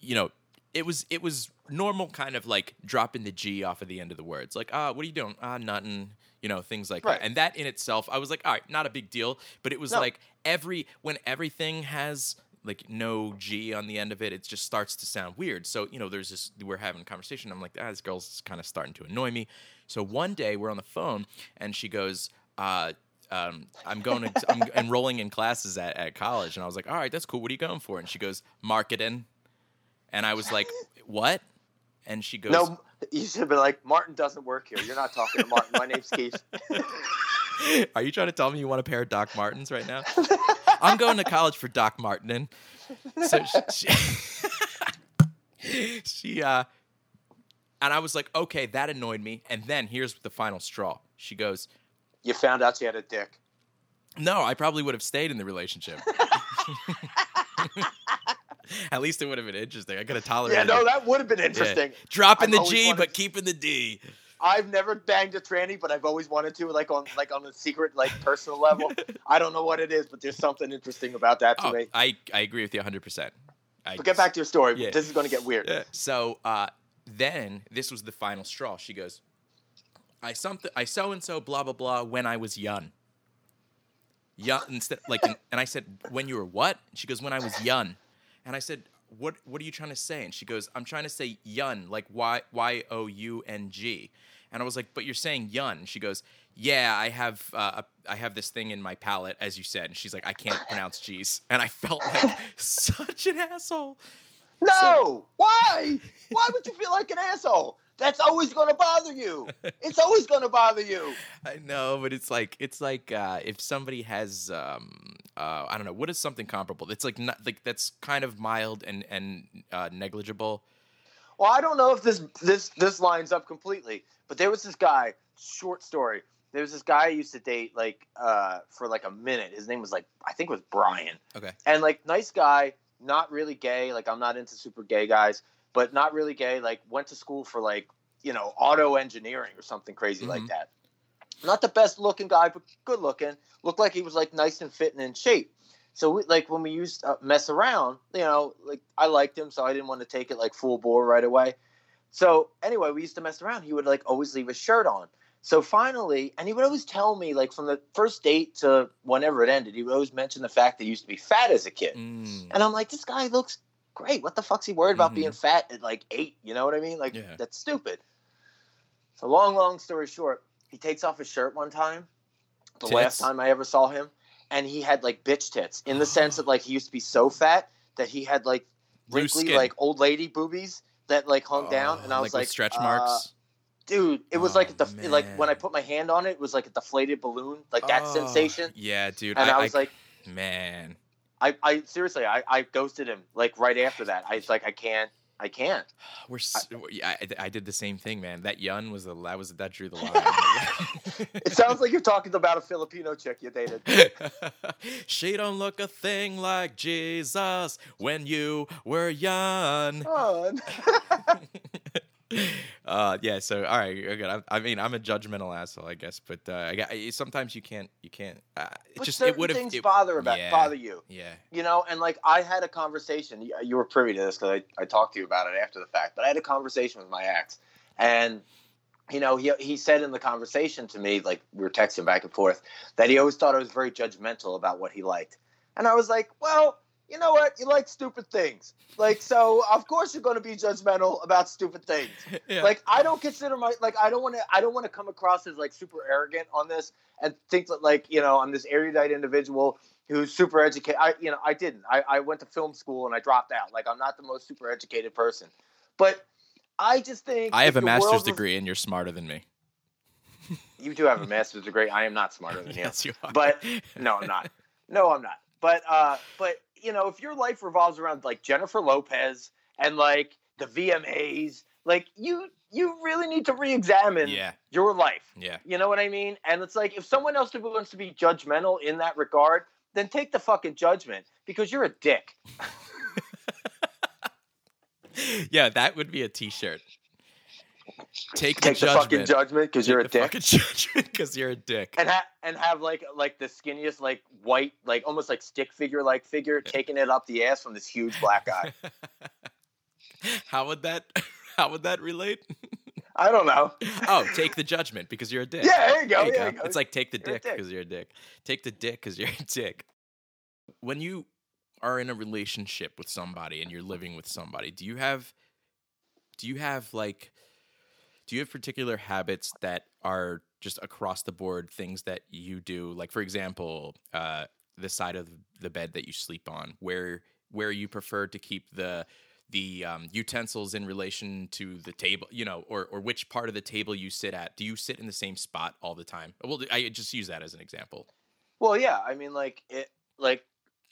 you know, it was it was normal, kind of like dropping the G off of the end of the words, like ah, what are you doing? Ah, nothing. You know, things like Right. that. And that in itself, I was like, all right, not a big deal. But it was No. like every when everything has like no G on the end of it, it just starts to sound weird. So, you know, there's this, we're having a conversation. I'm like, ah, this girl's kind of starting to annoy me. So one day we're on the phone and she goes, uh, um, I'm going to, I'm *laughs* enrolling in classes at, at college. And I was like, all right, that's cool. What are you going for? And she goes, marketing. And I was like, *laughs* what? And she goes, No, You should be like, Martin doesn't work here. You're not talking to Martin. My name's Keith. *laughs* Are you trying to tell me you want a pair of Doc Martens right now? I'm going to college for Doc Martin. So she, she, she, uh, and I was like, okay, that annoyed me. And then here's the final straw. She goes, You found out she had a dick. no, I probably would have stayed in the relationship. *laughs* At least it would have been interesting. I could have tolerated. It. Yeah, no, it. that would have been Yeah. interesting. Dropping I've the G, wanted- but keeping the D. I've never banged a tranny, but I've always wanted to, like on like on a secret, like personal level. I don't know what it is, but there's something interesting about that to Oh, me. I, I agree with you 100%. I, But get back to your story. Yeah. This is going to get weird. Yeah. So uh, then this was the final straw. She goes, I something I so and so blah blah blah when I was young. Young instead like and I said when you were what? She goes when I was young, and I said what what are you trying to say? And she goes I'm trying to say young like y y o u n g, and I was like but you're saying. And she goes yeah I have uh, a, I have this thing in my palate as you said. And she's like I can't pronounce G's, and I felt like *laughs* such an asshole. No, why? *laughs* Why would you feel like an asshole? That's always going to bother you. *laughs* It's always going to bother you. I know, but it's like it's like uh, if somebody has um, uh, I don't know what is something comparable. It's like not like that's kind of mild and and uh, negligible. Well, I don't know if this this this lines up completely, but there was this guy. Short story. There was this guy I used to date like uh, for like a minute. His name was like I think it was Brian. Okay. and like nice guy, not really gay. Like I'm not into super gay guys, but not really gay. Like went to school for like you know auto engineering or something crazy like Mhm. that. Not the best looking guy, but good looking. Looked like he was like nice and fit and in shape. So we, like when we used to mess around, you know, like I liked him, so I didn't want to take it like full bore right away. So anyway, we used to mess around. He would like always leave his shirt on. So finally, and he would always tell me like from the first date to whenever it ended, he would always mention the fact that he used to be fat as a kid. Mm. And I'm like, this guy looks great. What the fuck's he worried about Mhm. being fat at like eight? You know what I mean? Like Yeah. that's stupid. So long, long story short, he takes off his shirt one time, the last time I ever saw him, and he had like bitch tits in the sense that like he used to be so fat that he had like wrinkly like old lady boobies that like hung down, and I Oh, was like, like, stretch uh, marks. Dude, it was Oh, like the like when I put my hand on it, it was like a deflated balloon, like that Oh, sensation. Yeah, dude. And I, was like, man, I, I seriously, I, I ghosted him like right *sighs* after that. I was like, I can't, I can't. *sighs* we're. s yeah, I, I did the same thing, man. That yun was the that was that drew the *laughs* line. *laughs* It sounds like you're talking about a Filipino chick you dated. *laughs* she don't look a thing like Jesus when you were young. Uh, yeah. So all right, good. I, I mean, I'm a judgmental asshole, I guess, but uh, I, got- sometimes you can't, you can't. Uh, it but just certain it would things it, bother about yeah. bother you, Yeah. you know. And like I had a conversation. You, you were privy to this because I, I talked to you about it after the fact. But I had a conversation with my ex, and you know he he said in the conversation to me like we were texting back and forth that he always thought I was very judgmental about what he liked, and I was like, well. You know what? You like stupid things. Like, so of course you're going to be judgmental about stupid things. *laughs* yeah. like I don't consider my like I don't want to I don't want to come across as like super arrogant on this and think that like you know I'm this erudite individual who's super educated. I you know I didn't. I, I went to film school and I dropped out. Like I'm not the most super educated person, but I just think I have a master's was- degree, and you're smarter than me. You do have a master's degree. I am not smarter than *laughs* you. yes, you are. But no, I'm not. No, I'm not. But uh, but you know, if your life revolves around like Jennifer Lopez and like the VMAs, like you you really need to re-examine yeah, your life. yeah. You know what I mean? And it's like if someone else wants to be judgmental in that regard, then take the fucking judgment because you're a dick. *laughs* yeah, that would be a T-shirt. Take the Take the fucking judgment. because you're a Take the dick. fucking judgment because you're a dick. And ha- and have like like the skinniest like white like almost like stick figure like figure taking it up the ass from this huge black guy. *laughs* how would that? *laughs* How would that relate? I don't know. *laughs* oh, take the judgment because you're a dick. Yeah, there you go. There you there go. you go. It's like take the You're dick dick. because you're a dick. Take the dick because you're a dick. When you are in a relationship with somebody and you're living with somebody, do you have do you have like do you have particular habits that are just across the board things that you do? Like for example, uh the side of the bed that you sleep on, where where you prefer to keep the the um, utensils in relation to the table, you know, or or which part of the table you sit at. Do you sit in the same spot all the time? Well, I just use that as an example. Well, yeah. I mean, like it, like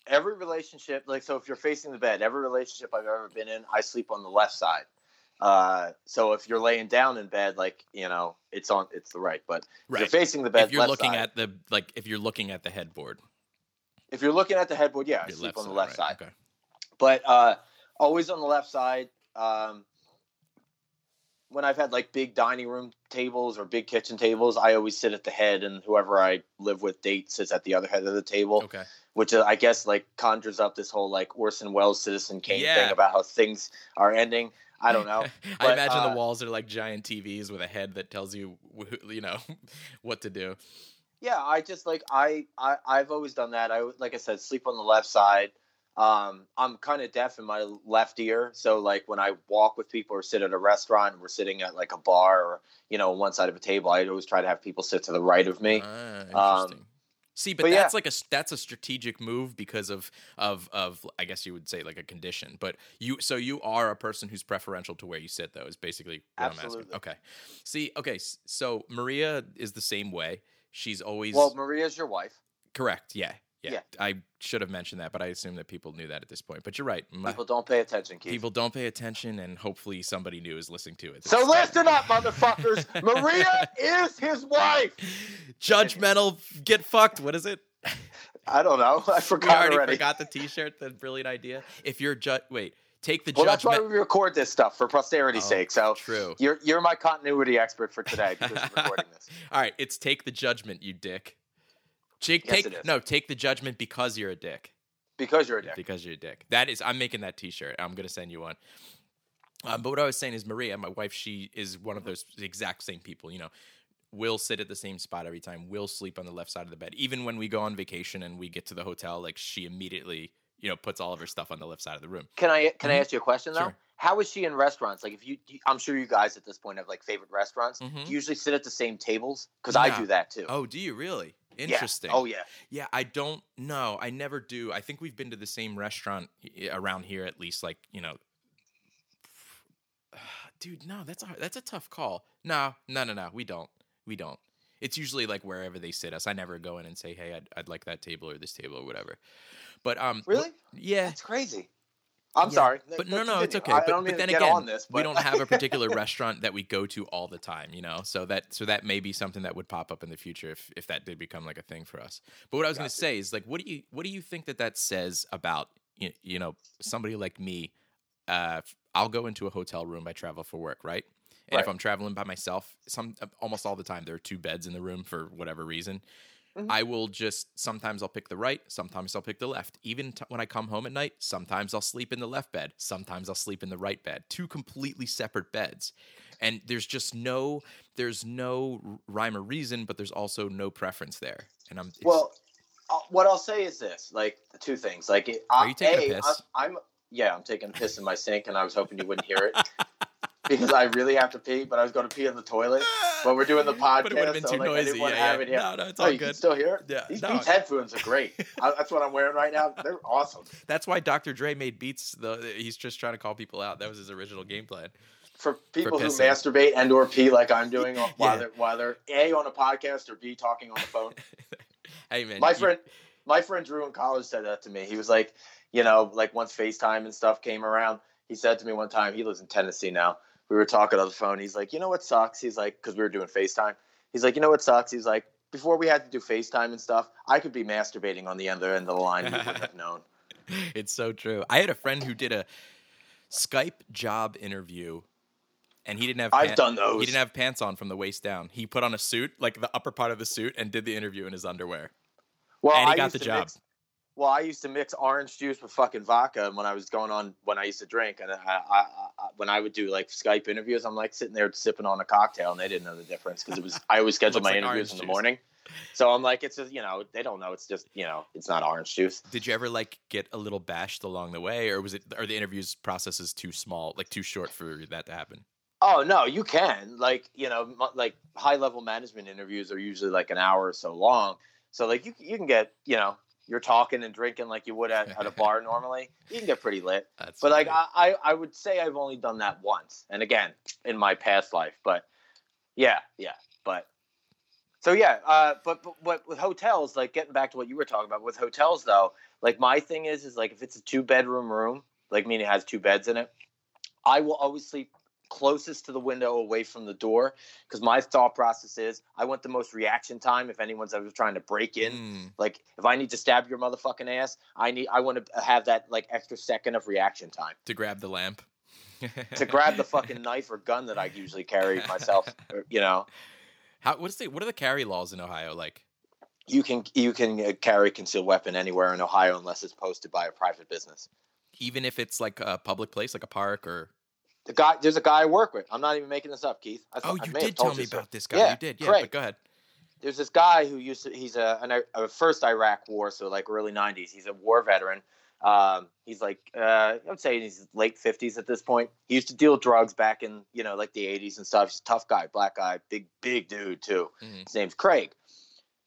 every relationship. Like, so if you're facing the bed, every relationship I've ever been in, I sleep on the left side. Uh, so if you're laying down in bed, like you know, it's on, it's the right. But if you're facing the bed, if you're left looking side, at the like, if you're looking at the headboard, if you're looking at the headboard, yeah, I sleep on the left right, side. Okay. but uh, always on the left side. Um, when I've had like big dining room tables or big kitchen tables, I always sit at the head, and whoever I live with date sits at the other head of the table, Okay. which uh, I guess like conjures up this whole like Orson Welles Citizen Kane Yeah. thing about how things are ending. I don't know. *laughs* I imagine uh, the walls are like giant TVs with a head that tells you, you know, *laughs* what to do. yeah, I just like I, I I've always done that. I like I said, sleep on the left side. Um, I'm kind of deaf in my left ear, so like when I walk with people or sit at a restaurant, and we're sitting at like a bar or you know one side of a table. I always try to have people sit to the right of me. Ah, interesting. See, but, but yeah. that's like a that's a strategic move because of of of I guess you would say like a condition. But you so you are a person who's preferential to where you sit though is basically what I'm Absolutely. asking. Okay. See, okay, so Maria is the same way. She's always Well, Maria's your wife. correct. Yeah, yeah. Yeah. I should have mentioned that, but I assume that people knew that at this point. But you're right. Ma- People don't pay attention, Keith. people don't pay attention, and hopefully somebody new is listening to it. so listen up, motherfuckers. *laughs* Maria is his wife. Judgmental, get fucked. What is it? I don't know. I We forgot already, already. forgot the T-shirt. The brilliant idea. If you're ju- wait, take the Well, that's why judgment. we record this stuff for posterity's Oh, sake. So true. You're you're my continuity expert for today because we're recording *laughs* this. All right, it's take the judgment, you dick. Take, Yes, take no, take the judgment because you're a dick. Because you're a dick. Because you're a dick. That is, I'm making that T-shirt. I'm gonna send you one. Um, but what I was saying is, Maria, my wife, she is one of those exact same people. You know, will sit at the same spot every time. Will sleep on the left side of the bed, even when we go on vacation and we get to the hotel. Like she immediately, you know, puts all of her stuff on the left side of the room. Can I can I Mhm. ask you a question though? Sure. How is she in restaurants? Like if you, I'm sure you guys at this point have like favorite restaurants. Mhm. Do you usually sit at the same tables? Because I do that too. Oh, do you really? Yeah. Interesting. Oh yeah. Yeah, I don't know. I never do. I think we've been to the same restaurant around here at least like, you know. *sighs* Dude, no, that's a that's a tough call. No, no, no, no. We don't. We don't. It's usually like wherever they sit us. I never go in and say, "Hey, I'd, I'd like that table or this table or whatever." But um, Really? yeah. That's crazy. I'm Yeah, sorry. but Let's no, no, it's okay. I But, don't but then again, on this, we don't have a *laughs* particular restaurant that we go to all the time, you know. So that so that may be something that would pop up in the future if if that did become like a thing for us. But what I was going to say is like, what do you what do you think that that says about you, you know somebody like me? Uh, I'll go into a hotel room. I travel for work, right? And if I'm traveling by myself, some almost all the time there are two beds in the room for whatever reason. Mm-hmm. I will just sometimes I'll pick the right, sometimes I'll pick the left. Even t- when I come home at night, sometimes I'll sleep in the left bed, sometimes I'll sleep in the right bed. Two completely separate beds. And there's just no there's no rhyme or reason, but there's also no preference there. And I'm Well, uh, what I'll say is this: like two things. Like, it, Are you taking a A, piss? I'm, I'm yeah, I'm taking a piss in my sink, and I was hoping you wouldn't hear it because I really have to pee. But I was going to pee in the toilet. But we're doing the podcast, *laughs* But it would've been so too like, noisy. Yeah, have yeah. it here. No, no, it's oh, all you can good. still hear it. Yeah, These no. Beats headphones are great. *laughs* I, that's what I'm wearing right now. They're awesome. *laughs* that's why Dr. Dre made beats. The he's just trying to call people out. That was his original game plan. For people who pissing. masturbate and or pee like I'm doing while Yeah. they're while they're a on a podcast or b talking on the phone. Hey man, my you- friend my friend drew in college said that to me he was like you know like once facetime and stuff came around he said to me one time he lives in tennessee now we were talking on the phone he's like you know what sucks he's like because we were doing facetime he's like you know what sucks he's like before we had to do facetime and stuff i could be masturbating on the other end of the line you wouldn't have known *laughs* it's so true. I had a friend who did a Skype job interview, and he didn't have. I've done those. He didn't have pants on from the waist down. He put on a suit, like the upper part of the suit, and did the interview in his underwear. well And he I got the job. mix- well i used to mix orange juice with fucking vodka when i was going on when i used to drink and I, I, I when i would do like skype interviews i'm like sitting there sipping on a cocktail and they didn't know the difference because it was i always scheduled my like interviews in the juice. morning so i'm like it's just you know they don't know it's just you know it's not orange juice Did you ever like get a little bashed along the way, or was it? Are the interviews processes too small, like too short for that to happen? oh no you can like you know like high level management interviews are usually like an hour or so long so like you, you can get you know you're talking and drinking like you would at, at a *laughs* bar normally, you can get pretty lit. *laughs* That's But like funny. I, I, I would say I've only done that once, and again in my past life. But yeah, yeah. But so yeah, uh, but, but but with hotels, like getting back to what you were talking about with hotels though, like my thing is is like if it's a two bedroom room, like meaning it has two beds in it, I will always sleep closest to the window away from the door because my thought process is I want the most reaction time if anyone's ever trying to break in. Mm, Like if I need to stab your motherfucking ass, I need I want to have that like extra second of reaction time to grab the lamp. to grab the fucking *laughs* knife or gun that I usually carry myself. *laughs* or, You know, How what's the what are the carry laws in Ohio like? you can you can uh, carry concealed weapon anywhere in Ohio unless it's posted by a private business. Even if it's like a public place, like a park or The guy, there's a guy I work with. I'm not even making this up, Keith. I oh, you did tell me about this guy. Yeah, you did, yeah. Craig. But go ahead. there's this guy who used to he's a, an, a first Iraq war, so like early '90s. He's a war veteran. Um, he's like uh, I would say in his late 50s at this point. He used to deal drugs back in you know like the 80s and stuff. He's a tough guy, black guy, big big dude too. Mhm. His name's Craig.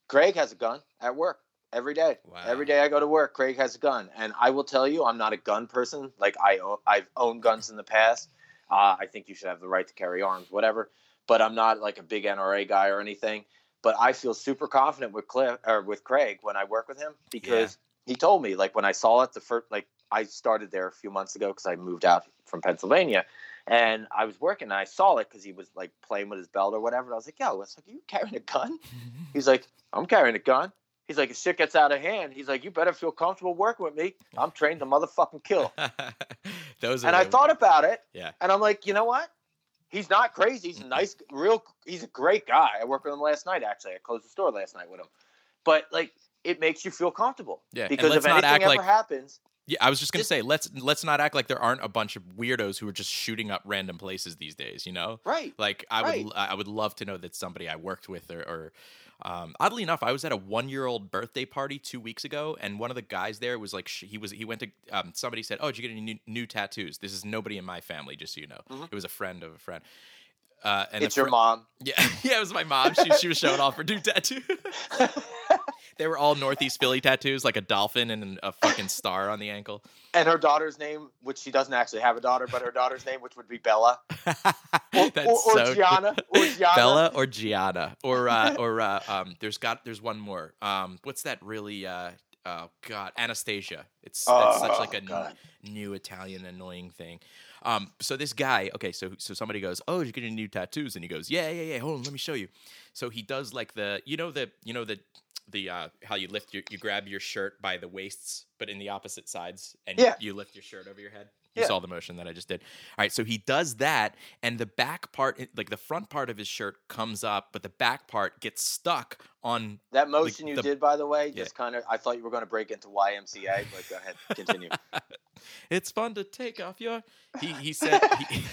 Craig has a gun at work every day. Wow. Every day I go to work, Craig has a gun, and I will tell you, I'm not a gun person. Like I I've owned guns in the past. Uh, I think you should have the right to carry arms, whatever. But I'm not like a big NRA guy or anything. But I feel super confident with Cliff or with Craig when I work with him because he told me like when I saw it the first like I started there a few months ago because I moved out from Pennsylvania. And I was working and I saw it because he was like playing with his belt or whatever. And I was like, yo, it's like, are you carrying a gun? *laughs* He's like, I'm carrying a gun. He's like, if shit gets out of hand, he's like, you better feel comfortable working with me. I'm trained to motherfucking kill. *laughs* Those and I thought about it, Yeah. and I'm like, you know what? He's not crazy. He's a nice, real. He's a great guy. I worked with him last night. Actually, I closed the store last night with him. But like, it makes you feel comfortable. Yeah, Because if anything ever like- happens, Yeah, I was just gonna Just- say let's let's not act like there aren't a bunch of weirdos who are just shooting up random places these days. You know, right? like I Right. would I would love to know that somebody I worked with or, or um, oddly enough, I was at a one year old birthday party two weeks ago, and one of the guys there was like he was he went to um, somebody said, "Oh, did you get any new, new tattoos?" This is nobody in my family, just so you know. It was a friend of a friend. Uh, and it's your mom. *laughs* Yeah, yeah, it was my mom. She she was showing off her new tattoo. *laughs* they were all Northeast Philly tattoos, like a dolphin and a fucking star on the ankle. And her daughter's name, which she doesn't actually have a daughter, but her daughter's name, which would be Bella *laughs* or, That's or, or so. Gianna, or Gianna. Bella or Gianna or uh, or uh, um, there's got there's one more. Um, what's that really? Uh, oh God, Anastasia. It's that's such Oh, like a n- new Italian annoying thing. Um, so this guy, okay, so so somebody goes, oh, did you get any new tattoos? And he goes, yeah, yeah, yeah. Hold on, let me show you. So he does like the, you know the, you know the, the uh, how you lift your, you grab your shirt by the waists, but in the opposite sides, and Yeah. you lift your shirt over your head. You Yeah. saw the motion that I just did. All right, so he does that, and the back part, like the front part of his shirt, comes up, but the back part gets stuck on. That motion you the- did, by the way, Yeah. just kind of. I thought you were going to break into YMCA, but go ahead, continue. *laughs* It's fun to take off your. He he said he,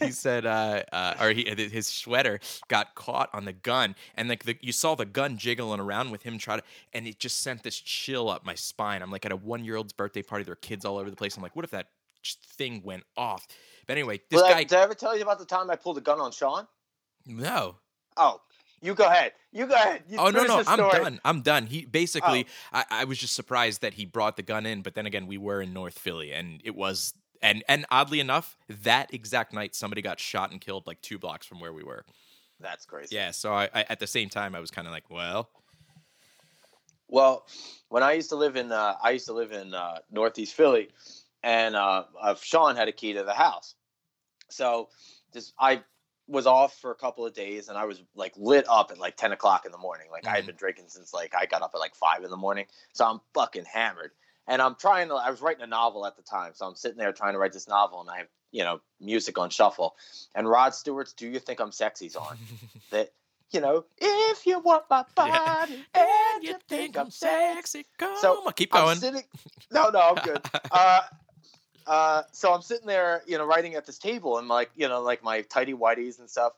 *laughs* he said uh, uh or he his sweater got caught on the gun and like the, you saw the gun jiggling around with him try to and it just sent this chill up my spine. I'm like at a one year old's birthday party, there are kids all over the place. I'm like, what if that thing went off? But anyway, this Well, guy did I ever tell you about the time I pulled a gun on Sean? no. Oh, you go ahead. You go ahead. You Oh no no! I'm done. I'm done. He basically, Oh. I, I was just surprised that he brought the gun in, but then again, we were in North Philly, and it was, and and oddly enough, that exact night, somebody got shot and killed like two blocks from where we were. That's crazy. Yeah. So I, I at the same time, I was kind of like, well, Well, when I used to live in, uh, I used to live in uh, Northeast Philly, and uh, uh, Sean had a key to the house. So, this I was off for a couple of days, and I was like lit up at like ten o'clock in the morning. Like I had Mhm. been drinking since like I got up at like five in the morning, so I'm fucking hammered. And I'm trying to. I was writing a novel at the time, so I'm sitting there trying to write this novel, and I have you know music on shuffle, and Rod Stewart's "Do You Think I'm Sexy's *laughs* on that. You know, if you want my Yeah. body *laughs* and you think I'm sexy, Come So, on, keep going. sitting. No, no, I'm good. *laughs* uh, uh, so I'm sitting there, you know, writing at this table and like, you know, like my tidy whities and stuff.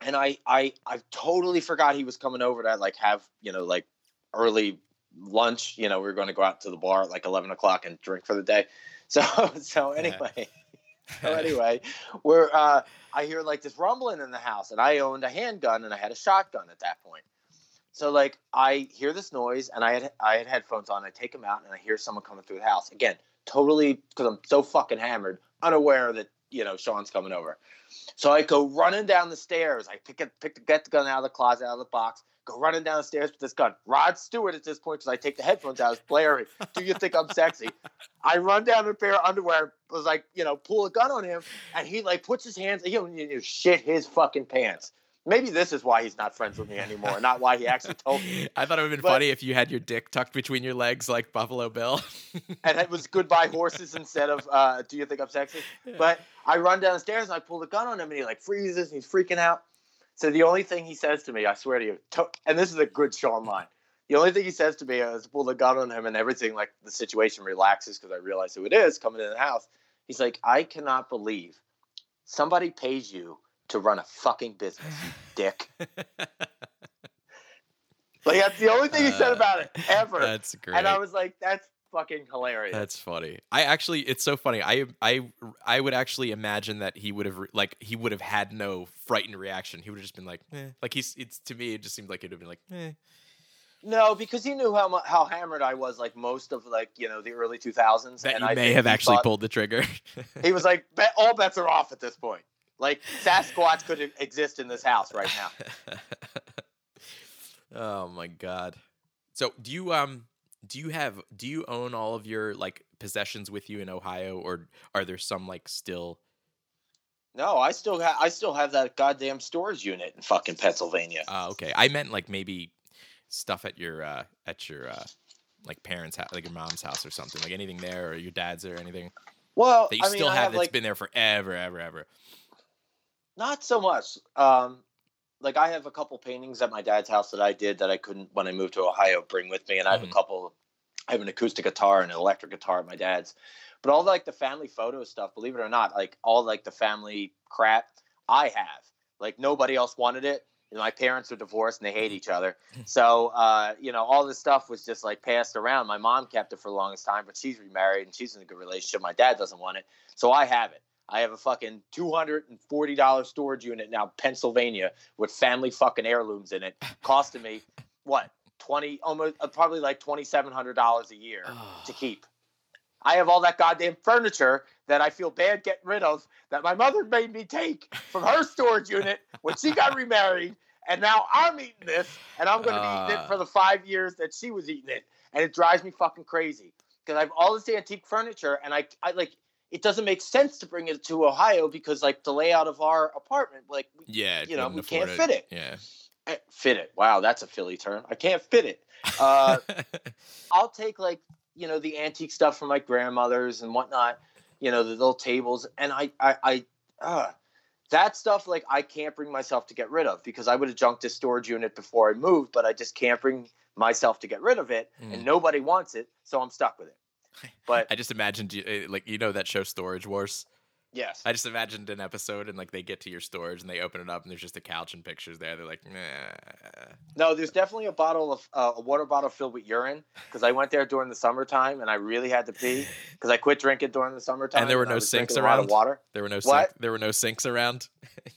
And I, I, I totally forgot he was coming over to like have, you know, like early lunch. You know, we were going to go out to the bar at like 11 o'clock and drink for the day. So, *laughs* so Yeah. anyway, *laughs* so anyway, we're, uh, I hear like this rumbling in the house and I owned a handgun and I had a shotgun at that point. So like I hear this noise and I had I had headphones on. I take them out and I hear someone coming through the house again. Totally because I'm so fucking hammered, unaware that you know Sean's coming over. So I go running down the stairs. I pick it, pick the, get the gun out of the closet, out of the box. Go running down the stairs with this gun. Rod Stewart at this point because I take the headphones out. Is blaring. Do you think I'm sexy? *laughs* I run down a pair of underwear. Was like you know pull a gun on him, and he like puts his hands. He you know, shit his fucking pants. Maybe this is why he's not friends with me anymore, not why he actually told me. *laughs* I thought it would have been But- funny if you had your dick tucked between your legs like Buffalo Bill. *laughs* and it was goodbye horses instead of uh, do you think I'm sexy? But I run downstairs and I pull the gun on him and he like freezes and he's freaking out. So the only thing he says to me, I swear to you, to- and this is a good Sean line. The only thing he says to me is pull the gun on him and everything like the situation relaxes because I realize who it is coming in the house. He's like, I cannot believe somebody pays you to run a fucking business, you *laughs* dick. *laughs* Like that's the only thing he said Uh, about it ever. That's great. and I was like, that's fucking hilarious. That's funny. I actually, it's so funny. I, I, I would actually imagine that he would have, re- like, he would have had no frightened reaction. He would have just been like, eh. like he's. It's to me, it just seemed like he'd have been like, eh. No, because he knew how how hammered I was, like most of like you know the early two thousands. that and you I may have actually thought- pulled the trigger. *laughs* He was like, "Bet- all bets are off at this point. Like Sasquatch could exist in this house right now. *laughs* oh my god. So do you um do you have do you own all of your like possessions with you in Ohio or are there some like still No, I still have I still have that goddamn storage unit in fucking Pennsylvania. uh okay. I meant like maybe stuff at your uh at your uh like parents' house, like your mom's house or something, like anything there, or your dad's or anything Well, that you I mean, still have, have that's like been there forever, ever, ever. Not so much. Um, like I have a couple paintings at my dad's house that I did that I couldn't when I moved to Ohio bring with me, and I have a couple. I have an acoustic guitar and an electric guitar at my dad's, but all like the family photo stuff, believe it or not, like all like the family crap, I have. Like nobody else wanted it. And my parents are divorced and they hate each other. *laughs* So uh, you know, all this stuff was just like passed around. My mom kept it for the longest time, but she's remarried and she's in a good relationship. My dad doesn't want it, so I have it. I have a fucking two hundred and forty dollars storage unit now, Pennsylvania, with family fucking heirlooms in it, *laughs* costing me what twenty, almost uh, probably like twenty seven hundred dollars a year to keep. I have all that goddamn furniture that I feel bad getting rid of that my mother made me take from her storage unit when she got remarried, and now I'm eating this, and I'm going to be eating it for the five years that she was eating it, and it drives me fucking crazy because I have all this antique furniture, and I, I like. It doesn't make sense to bring it to Ohio because, like, the layout of our apartment, like, we Yeah, You know, we can't afford fit it. Yeah. eh, fit it. Wow, that's a Philly term. I can't fit it. Uh, *laughs* I'll take like you know the antique stuff from my grandmother's and whatnot, you know the little tables, and I I I uh, that stuff like I can't bring myself to get rid of because I would have junked this storage unit before I moved, but I just can't bring myself to get rid of it, Mm. and nobody wants it, so I'm stuck with it. *laughs* But I just imagined you uh, like you know that show Storage Wars. yes, I just imagined an episode and like they get to your storage and they open it up and there's just a couch and pictures there. They're like, nah. no, there's definitely a bottle of uh, a water bottle filled with urine *laughs* because I went there during the summertime and I really had to pee *laughs* because I quit drinking during the summertime. And there were no sinks drinking a lot of around? water. There were no What? sink, there were no sinks around.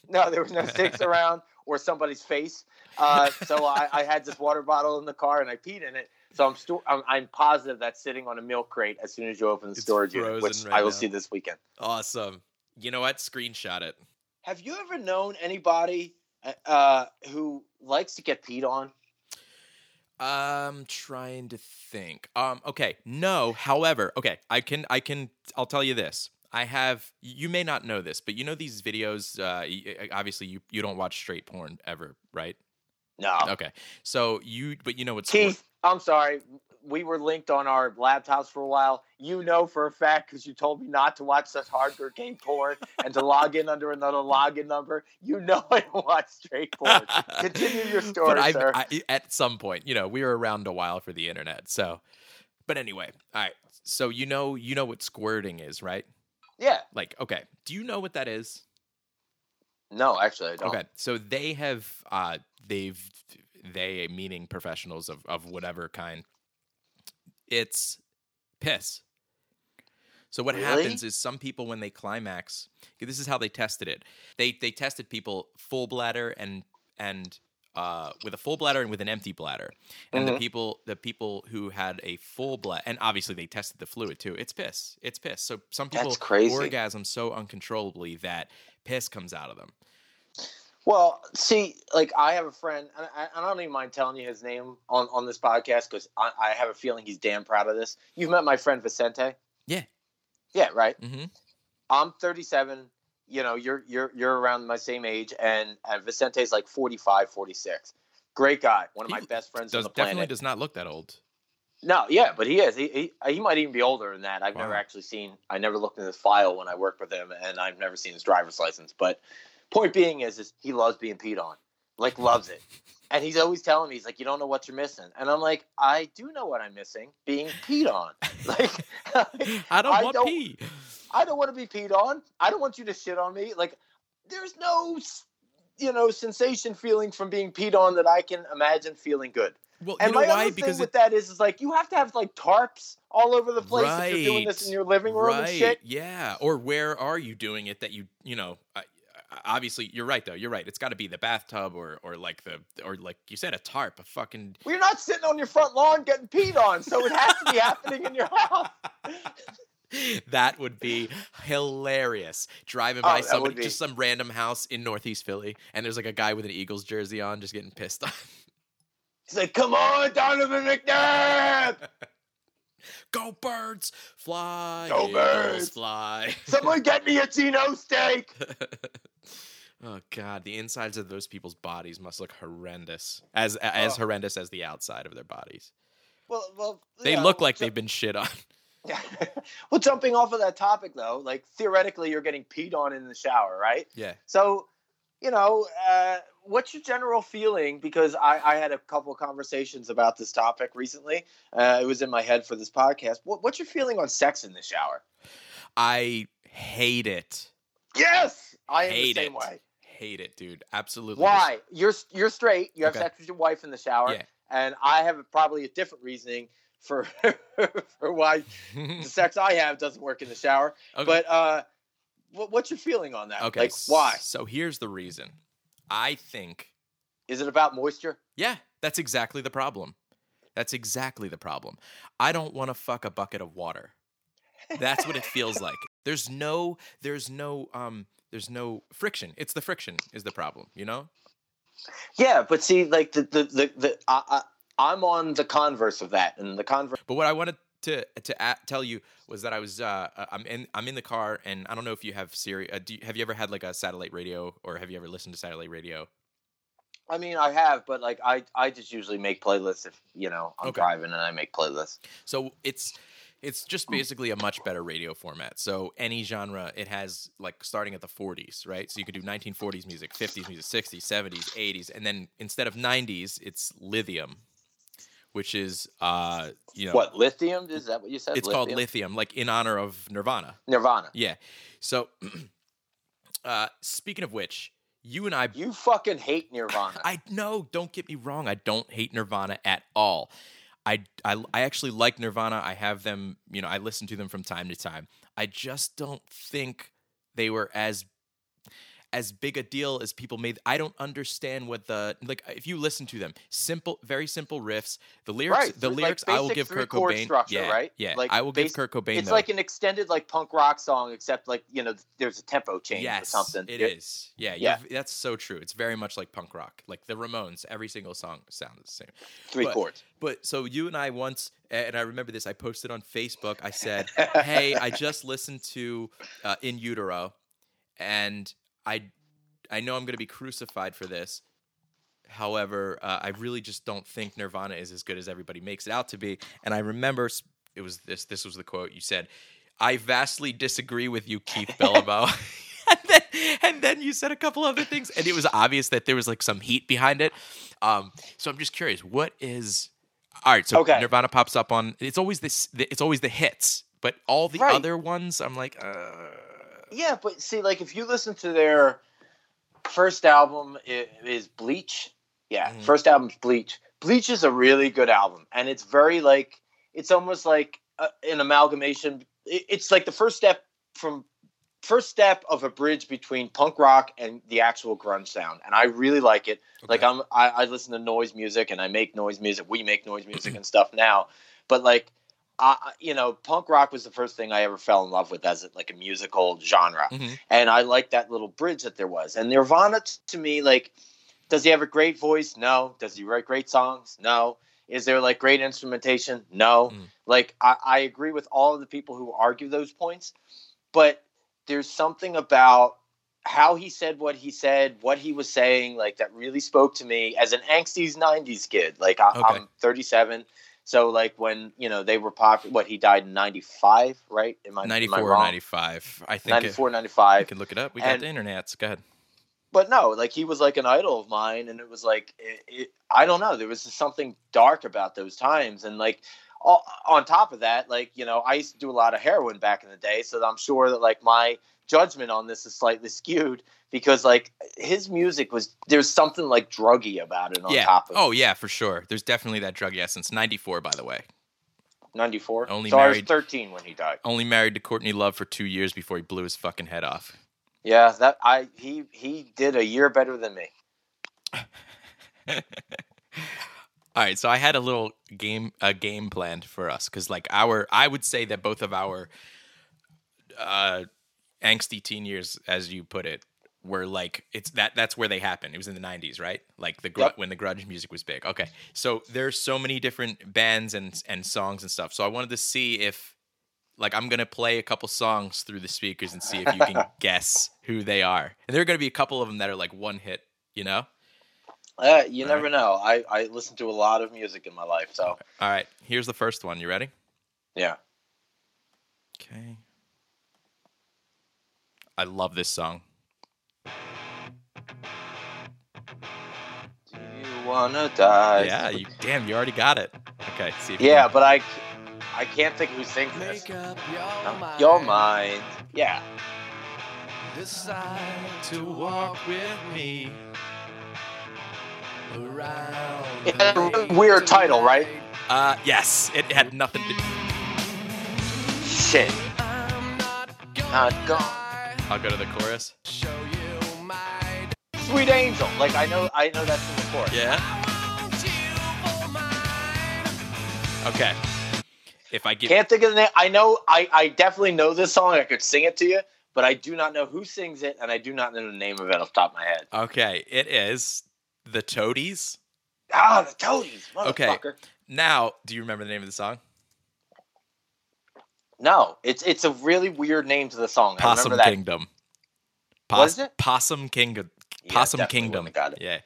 No, there was no sinks around or somebody's face. Uh, so I, I had this water bottle in the car and I peed in it. So I'm, sto- I'm I'm positive that's sitting on a milk crate as soon as you open the It's storage unit, which right I will now. see this weekend. Awesome. You know what? Screenshot it. Have you ever known anybody uh, who likes to get peed on? I'm trying to think. Um, okay, no. However, okay, I can, I can. I'll tell you this. I have. You may not know this, but you know these videos. Uh, obviously, you you don't watch straight porn ever, right? No. Okay, so you, but you know what's Keith, I'm sorry. We were linked on our laptops for a while. You know for a fact because you told me not to watch such hardcore game porn and to log in under another login number. You know *laughs* I don't watch straight porn. Continue your *laughs* story, sir. I, at some point, you know, we were around a while for the internet. So, but anyway, all right. So you know, you know what squirting is, right? yeah. Like, okay, do you know what that is? No, actually, I don't. Okay, so they have, uh, they've, they meaning professionals of of whatever kind. It's piss. So what Really? happens is some people when they climax, this is how they tested it. They they tested people full bladder and and uh, with a full bladder and with an empty bladder, and the Mhm. people the people who had a full bladder, and obviously they tested the fluid too. It's piss. It's piss. So some people orgasm so uncontrollably that piss comes out of them. Well, see, like I have a friend, and I, I don't even mind telling you his name on, on this podcast because I, I have a feeling he's damn proud of this. You've met my friend Vicente. Yeah. Yeah, right. hmm I'm 37. You know, you're you're you're around my same age, and, and Vicente's like 45, 46. Great guy, one of my He best friends Does on the definitely planet. does not look that old. No, yeah, but he is. He, he he might even be older than that. I've never actually seen. I never looked in his file when I worked with him, and I've never seen his driver's license. But point being is, is he loves being peed on, like loves it, and he's always telling me, he's like, you don't know what you're missing, and I'm like, I do know what I'm missing, being peed on. *laughs* Like, I don't I want don't- pee. I don't want to be peed on. I don't want you to shit on me. Like, there's no, you know, sensation feeling from being peed on that I can imagine feeling good. Well, And my why? other Because thing with it, that is, is like you have to have like tarps all over the place if you're doing this in your living room right, and shit. yeah. Or where are you doing it that you you know? Obviously, you're right though. You're right. It's got to be the bathtub or or like the or like you said a tarp, a fucking. Well, you're not sitting on your front lawn getting peed on, so it has to be happening in your house. *laughs* that would be hilarious. Driving Oh, by somebody, just some random house in Northeast Philly, and there's like a guy with an Eagles jersey on, just getting pissed off. He's like, "Come on, Donovan McNabb! *laughs* Go birds, fly, Go birds. fly. Someone get me a Geno steak." *laughs* oh god, the insides of those people's bodies must look horrendous, as as Oh. horrendous as the outside of their bodies. Well, well, They know, look like they've been shit on. *laughs* *laughs* well, jumping off of that topic though, like theoretically, you're getting peed on in the shower, right? Yeah. So, you know, uh, what's your general feeling? Because I, I had a couple of conversations about this topic recently. Uh, it was in my head for this podcast. What, what's your feeling on sex in the shower? I hate it. Yes, I am Hate the same it. way. Hate it, dude. Absolutely. Why? You're you're straight. You have Okay. sex with your wife in the shower, Yeah. and I have probably a different reasoning for *laughs* for why the *laughs* sex I have doesn't work in the shower. Okay. But uh, what, what's your feeling on that? okay. Like, why? So here's the reason. I think Is it about moisture? Yeah, that's exactly the problem. That's exactly the problem. I don't want to fuck a bucket of water. That's what it feels like. *laughs* There's no there's no um there's no friction. It's the friction is the problem, you know? Yeah, but see, like the the the, the I, I, I'm on the converse of that, and the converse. But what I wanted to to a- tell you was that I was uh uh, I'm in I'm in the car and I don't know if you have Siri uh, do you, have you ever had like a satellite radio or have you ever listened to satellite radio? I mean, I have, but like I I just usually make playlists if you know I'm Okay. driving and I make playlists. So it's it's just basically a much better radio format. So any genre, it has like starting at the 40s, right? So you could do 1940s music, 50s music, 60s, 70s, 80s, and then instead of 90s, it's lithium, which is uh you know What lithium? Is that what you said? it's called lithium, like in honor of Nirvana. Nirvana. Yeah. So *clears throat* uh speaking of which, you and I You fucking hate Nirvana. I no, don't get me wrong. I don't hate Nirvana at all. I, I, I actually like Nirvana. I have them, you know, I listen to them from time to time. I just don't think they were as as big a deal as people made. I don't understand what the like. If you listen to them, simple, very simple riffs. The lyrics, right. the like lyrics, I will give Kurt Cobain. Structure, yeah, right? yeah. Like I will give basic- Kurt Cobain. It's though. like an extended like punk rock song, except like you know there's a tempo change yes, or something. It Yeah. Yeah, Yeah. yeah. That's so true. It's very much like punk rock. Like the Ramones, every single song sounds the same. three but- chords. But so you and I once, and I remember this. I posted on Facebook. I said, *laughs* "Hey, I just listened to uh, In Utero, and I, I know I'm going to be crucified for this. However, uh, I really just don't think Nirvana is as good as everybody makes it out to be. And I remember it was this. This was the quote you said. I vastly disagree with you, Keith *laughs* Bellamo. *laughs* and, then, and then you said a couple other things, and it was obvious that there was like some heat behind it. Um, so I'm just curious, what is all right? So Okay. Nirvana pops up on. It's always this. It's always the hits, but all the Right. other ones, I'm like, uh, Yeah, but see, like if you listen to their first album i- is Bleach. Yeah, Mhm. first album's Bleach. Bleach is a really good album, and it's very like it's almost like a, an amalgamation. It, it's like the first step from first step of a bridge between punk rock and the actual grunge sound, and I really like it. Like I'm, I, I listen to noise music and I make noise music. We make noise music and stuff now, but like, You know, punk rock was the first thing I ever fell in love with as like a musical genre, Mhm. and I like that little bridge that there was. And Nirvana t- to me, like, does he have a great voice? No. Does he write great songs? No. Is there like great instrumentation? No. Mm. Like I, I agree with all of the people who argue those points, but there's something about how he said what he said, what he was saying, like that really spoke to me as an angsty '90s kid. Like I, Okay. I'm 37, so like when you know they were popular. What he died in '95, right? Am I am I 94 or 95. I think 94, it, 95. you can look it up. We got the internet. Go ahead. but no, like he was like an idol of mine, and it was like it, it, I don't know, there was just something dark about those times, and like on top of that, like you know, I used to do a lot of heroin back in the day, so I'm sure that like my judgment on this is slightly skewed because like his music was there's something like druggy about it on yeah. top of Oh, yeah, for sure. There's definitely that drug essence. 94, by the way. 94. Only so I was married- 13 when he died. Only married to Courtney Love for two years before he blew his fucking head off. Yeah, that I he he did a year better than me. *laughs* All right, so I had a little game a game planned for us because like our I would say that both of our uh angsty teen years, as you put it, were like it's that that's where they happened. It was in the '90s, right? Like the gr- Yep. when the grunge music was big. Okay, so there's so many different bands and and songs and stuff. So I wanted to see if like I'm gonna play a couple songs through the speakers and see if you can *laughs* guess who they are. And there are gonna be a couple of them that are like one hit, you know. Uh, you All never know. I I listen to a lot of music in my life, so All right, here's the first one. You ready? yeah. Okay. I love this song. Do you wanna die? Yeah, you damn, you already got it. Okay, see if Yeah, can- but I, I can't think who sings this. up No, Your mind. Yeah. Decide to walk with me around. It had a really weird title, right? uh yes, it had nothing to do. Shit. I'm not Not gone. I'll go to the chorus. show you my Sweet Angel. Like I know, I know that's in the chorus. Yeah. Okay. If I give Can't think of the name. I know. I I definitely know this song. I could sing it to you, but I do not know who sings it, and I do not know the name of it off the top of my head. Okay, it is the Toadies. Ah, the Toadies. Okay. Now, do you remember the name of the song? No, it's it's a really weird name to the song. I Possum remember that. Kingdom. What is it? Possum Kingdom. Yeah, Possum definitely Kingdom. got it. Yeah.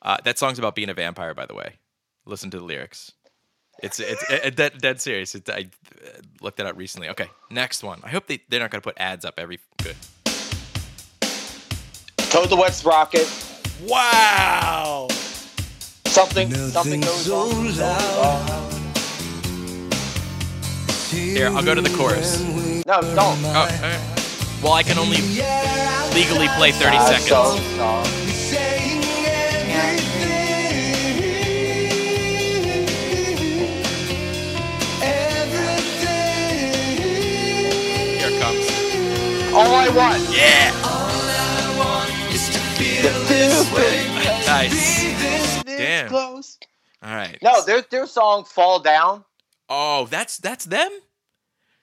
Uh, that song's about being a vampire, by the way. Listen to the lyrics. It's it's uh, dead, dead serious. It, I uh, looked that up recently. Okay, next one. I hope they, they're not going to put ads up every. Good. Toad the Wet Sprocket. Wow. Something something goes on. Here, I'll go to the chorus. No, don't. Oh, all right. Well, I can only legally play 30 Ah, seconds. so sorry. Here comes. All I want. Yeah. *laughs* This way. Nice. This Damn. close. All right. No, their their song "Fall Down." Oh, that's that's them.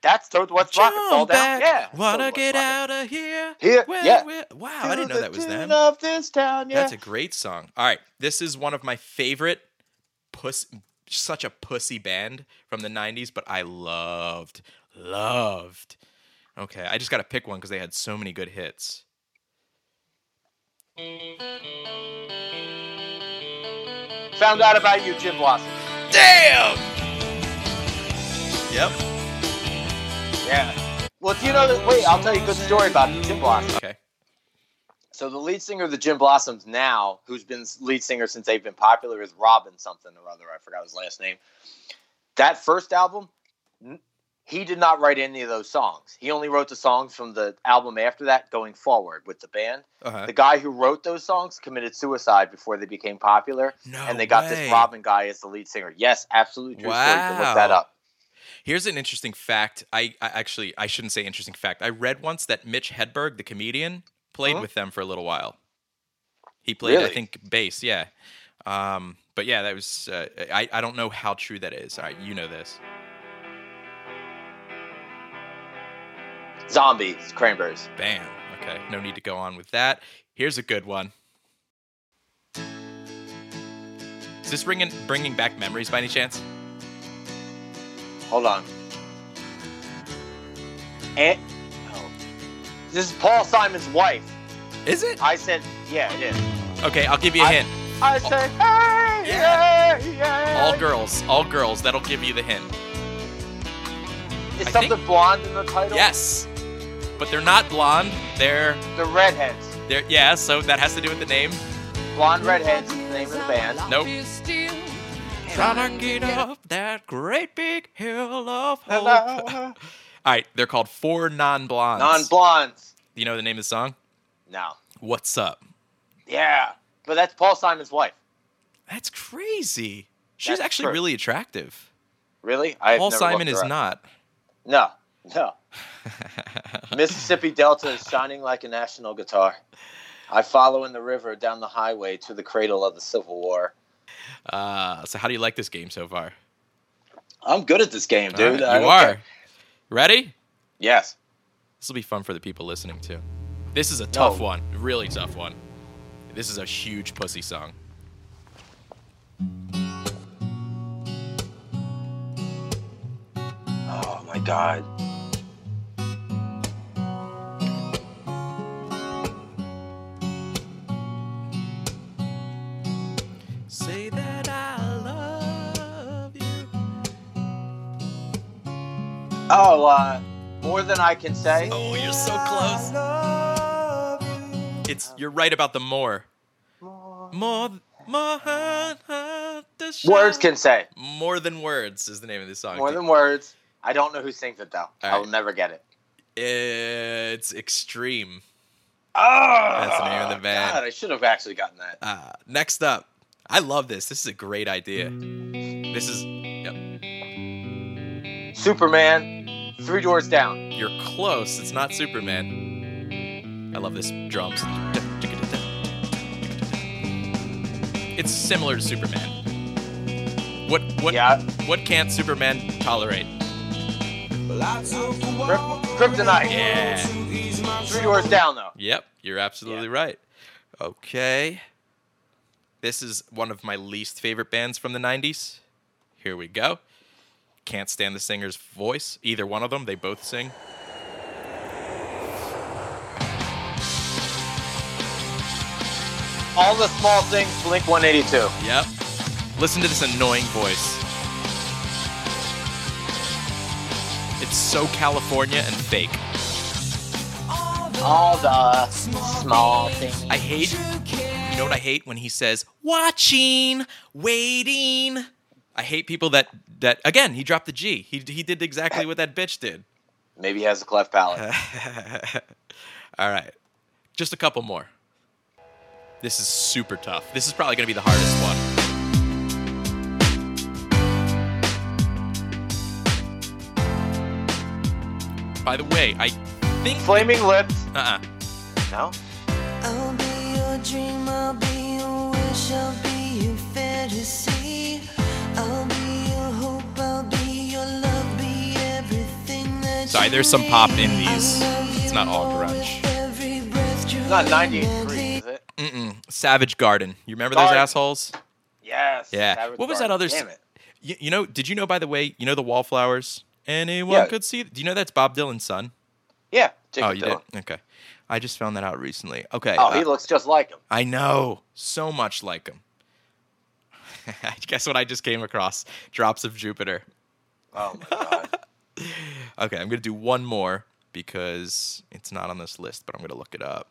That's Toad the Wet Sprocket. Fall Jump Down. Yeah. Toad Wanna Wet get out of here? Here, Where- yeah. where- Wow, I didn't know that was the them. Of this town, yeah. That's a great song. All right, this is one of my favorite puss such a pussy band from the 90s, but I loved loved. Okay, I just got to pick one cuz they had so many good hits. Found out about you, Gin Blossom. Damn. Yep. Yeah. Well, do you know that? Wait, I'll tell you a good story about Gin Blossom. Okay. So the lead singer of the Gin Blossoms now, who's been lead singer since they've been popular, is Robin something or other. I forgot his last name. That first album, he did not write any of those songs. He only wrote the songs from the album after that, going forward with the band. Uh-huh. The guy who wrote those songs committed suicide before they became popular, No and they got way. this Robin guy as the lead singer. Yes, absolutely true story. You look that up. Here's an interesting fact. I, I actually I shouldn't say interesting fact. I read once that Mitch Hedberg, the comedian, played Uh-huh. with them for a little while. He played, I think, bass. Yeah. Um, but yeah, that was. Uh, I I don't know how true that is. All right, you know this. Zombies, cranberries. Bam. Okay, no need to go on with that. Here's a good one. Is this bringing bringing back memories by any chance? Hold on. And oh. this is Paul Simon's wife. Is it? I said, yeah, it is. Okay, I'll give you a I- hint. I said, hey, yeah, yeah. All girls, all girls. That'll give you the hint. Is I something think- blonde in the title? Yes, but they're not blonde. They're The redheads. they're yeah. So that has to do with the name. Blonde redheads the name of the band. Nope. Trying to get up that great big hill of *laughs* hope. All right, they're called Four Non Blondes. Non-blondes. You know the name of the song? No. What's up? Yeah, but that's Paul Simon's wife. That's crazy. She's That's actually true. really attractive. Really? I Paul Simon is not. No, no. Mississippi Delta is shining like a national guitar. I follow in the river down the highway to the cradle of the Civil War. Uh, so how do you like this game so far? I'm good at this game, dude. Right, you are. care. Ready? Yes. This will be fun for the people listening too. This is a tough No. one, really tough one. This is a huge pussy song. Oh my god. Oh, uh, more than I can say. Oh, you're so close. It's you're right about the more. More, more, the Words can say. more than words is the name of this song. More than words. I don't know who sings it though. All I will right. never get it. It's extreme. Oh, That's the name of the band. God, I should have actually gotten that. Uh, next up, I love this. This is a great idea. This is yep, Superman, Three Doors Down. you're close. It's not Superman. I love this drums. It's similar to Superman. What what Yeah. what can't Superman tolerate? Kryptonite. Yeah. Three Doors Down though. Yep, you're absolutely right. Okay. This is one of my least favorite bands from the 90s. Here we go. Can't stand the singer's voice. Either one of them, they both sing. All the small things. Blink 182. Yep. Listen to this annoying voice. It's so California and fake. All the small things. I hate. You know what I hate when he says watching, waiting. I hate people that that again. He dropped the G. He he did exactly what that bitch did. Maybe he has a cleft palate. *laughs* All right, just a couple more. This is super tough. This is probably gonna be the hardest one. By the way, I think. Flaming Lips. Uh-uh. No. I'll be your dream, I'll be your wish, I'll be your fantasy. Everything that Sorry, you there's some pop in these. It's not all grunge. with every breath, true Not and 98 is it? Mm-mm. Savage Garden. You remember those assholes? Yes. Yeah. Savage What was that other? Damn s- it. You, you know? Did you know? By the way, you know the Wallflowers. Anyone Yeah. could see. Do you know that's Bob Dylan's son? Yeah. Jakob oh, you Dylan. did. Okay. I just found that out recently. Okay. Oh, uh, he looks just like him. I know so much like him. *laughs* I guess what I just came across? Drops of Jupiter. Oh my god. *laughs* Okay, I'm gonna do one more because it's not on this list, but I'm gonna look it up.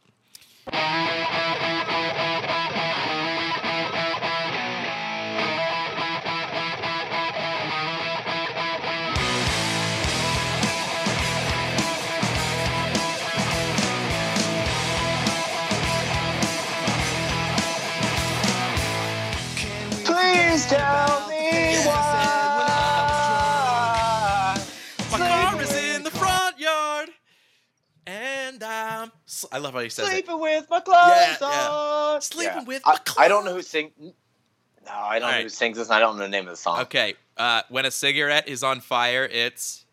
Please tell I love how he says it. Sleeping with my clothes Yeah, yeah. on. Sleeping with I, my I don't know who sings. No, I don't know who sings this. and I don't know the name of the song. Okay. Uh, when a cigarette is on fire, it's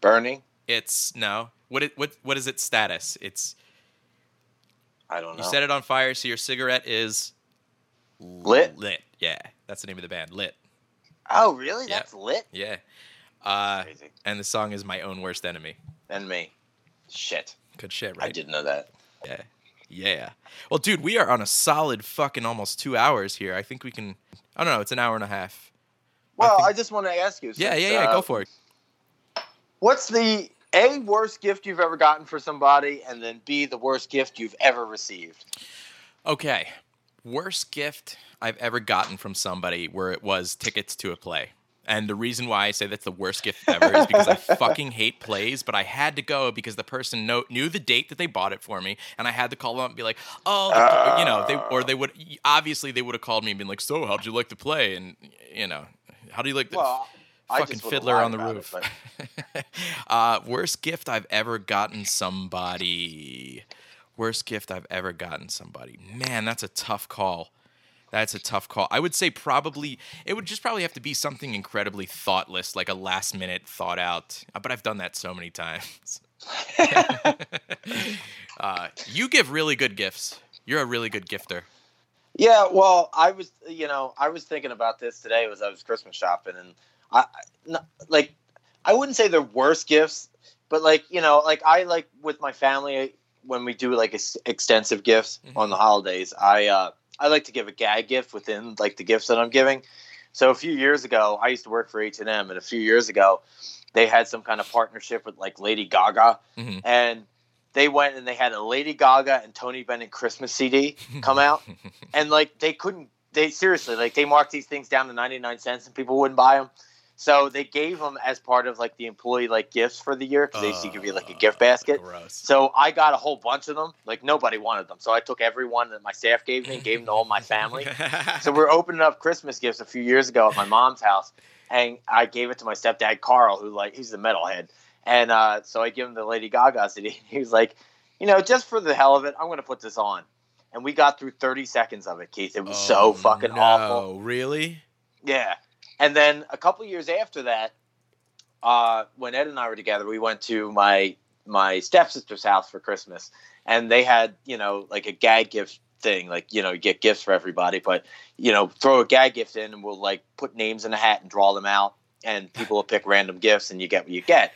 Burning. it's no. What it, what what is its status? It's I don't know. you set it on fire, so your cigarette is Lit? Lit. Yeah, that's the name of the band. Lit. Oh, really? Yeah. That's lit. Yeah. Uh, Crazy. and the song is "My Own Worst Enemy." And me. Shit. Good shit, right? I didn't know that. Yeah. Yeah. Well, dude, we are on a solid fucking almost two hours here. I think we can. I don't know. It's an hour and a half. Well, think- I, just want to ask you. Yeah, yeah, yeah. uh, Go for it. What's the A, worst gift you've ever gotten for somebody, and then B, the worst gift you've ever received? Okay. Worst gift I've ever gotten from somebody where it was tickets to a play. And the reason why I say that's the worst gift ever is because I *laughs* fucking hate plays, but I had to go because the person know, knew the date that they bought it for me, and I had to call them up and be like, "Oh, the- you know," they or they would obviously they would have called me and been like, "So, how'd you like the play?" And you know, how do you like the Well, fucking fiddler on the about it, roof? *laughs* uh, worst gift I've ever gotten somebody. Worst gift I've ever gotten somebody. Man, that's a tough call. That's a tough call. I would say probably it would just probably have to be something incredibly thoughtless, like a last minute thought out. uh, But I've done that so many times. *laughs* uh, you give really good gifts. You're a really good gifter. Yeah, well, I was, you know, I was thinking about this today as I was Christmas shopping, and I, like, I wouldn't say they're worst gifts, but like, you know, like I like with my family when we do like ex- extensive gifts Mhm. on the holidays. I, uh, I like to give a gag gift within like the gifts that I'm giving. So a few years ago, I used to work for H and M, and a few years ago, they had some kind of partnership with like Lady Gaga, Mhm. and they went and they had a Lady Gaga and Tony Bennett Christmas CD come out, *laughs* and like they couldn't, they seriously like they marked these things down to ninety nine cents, and people wouldn't buy them. So they gave them as part of like the employee like gifts for the year because they used to give you like a gift basket. Gross. So I got a whole bunch of them. Like nobody wanted them, so I took every one that my staff gave me and gave them to all my family. *laughs* So we're opening up Christmas gifts a few years ago at my mom's house, and I gave it to my stepdad Carl, who like he's the metalhead, and uh, so I give him the Lady Gaga CD. And he was like, you know, just for the hell of it, I'm going to put this on, and we got through 30 seconds of it, Keith. It was so fucking awful. Oh, Really? Yeah. And then a couple years after that, uh, when Ed and I were together, we went to my my stepsister's house for Christmas, and they had you know like a gag gift thing, like you know you get gifts for everybody, but you know throw a gag gift in, and we'll like put names in a hat and draw them out, and people will pick random gifts, and you get what you get.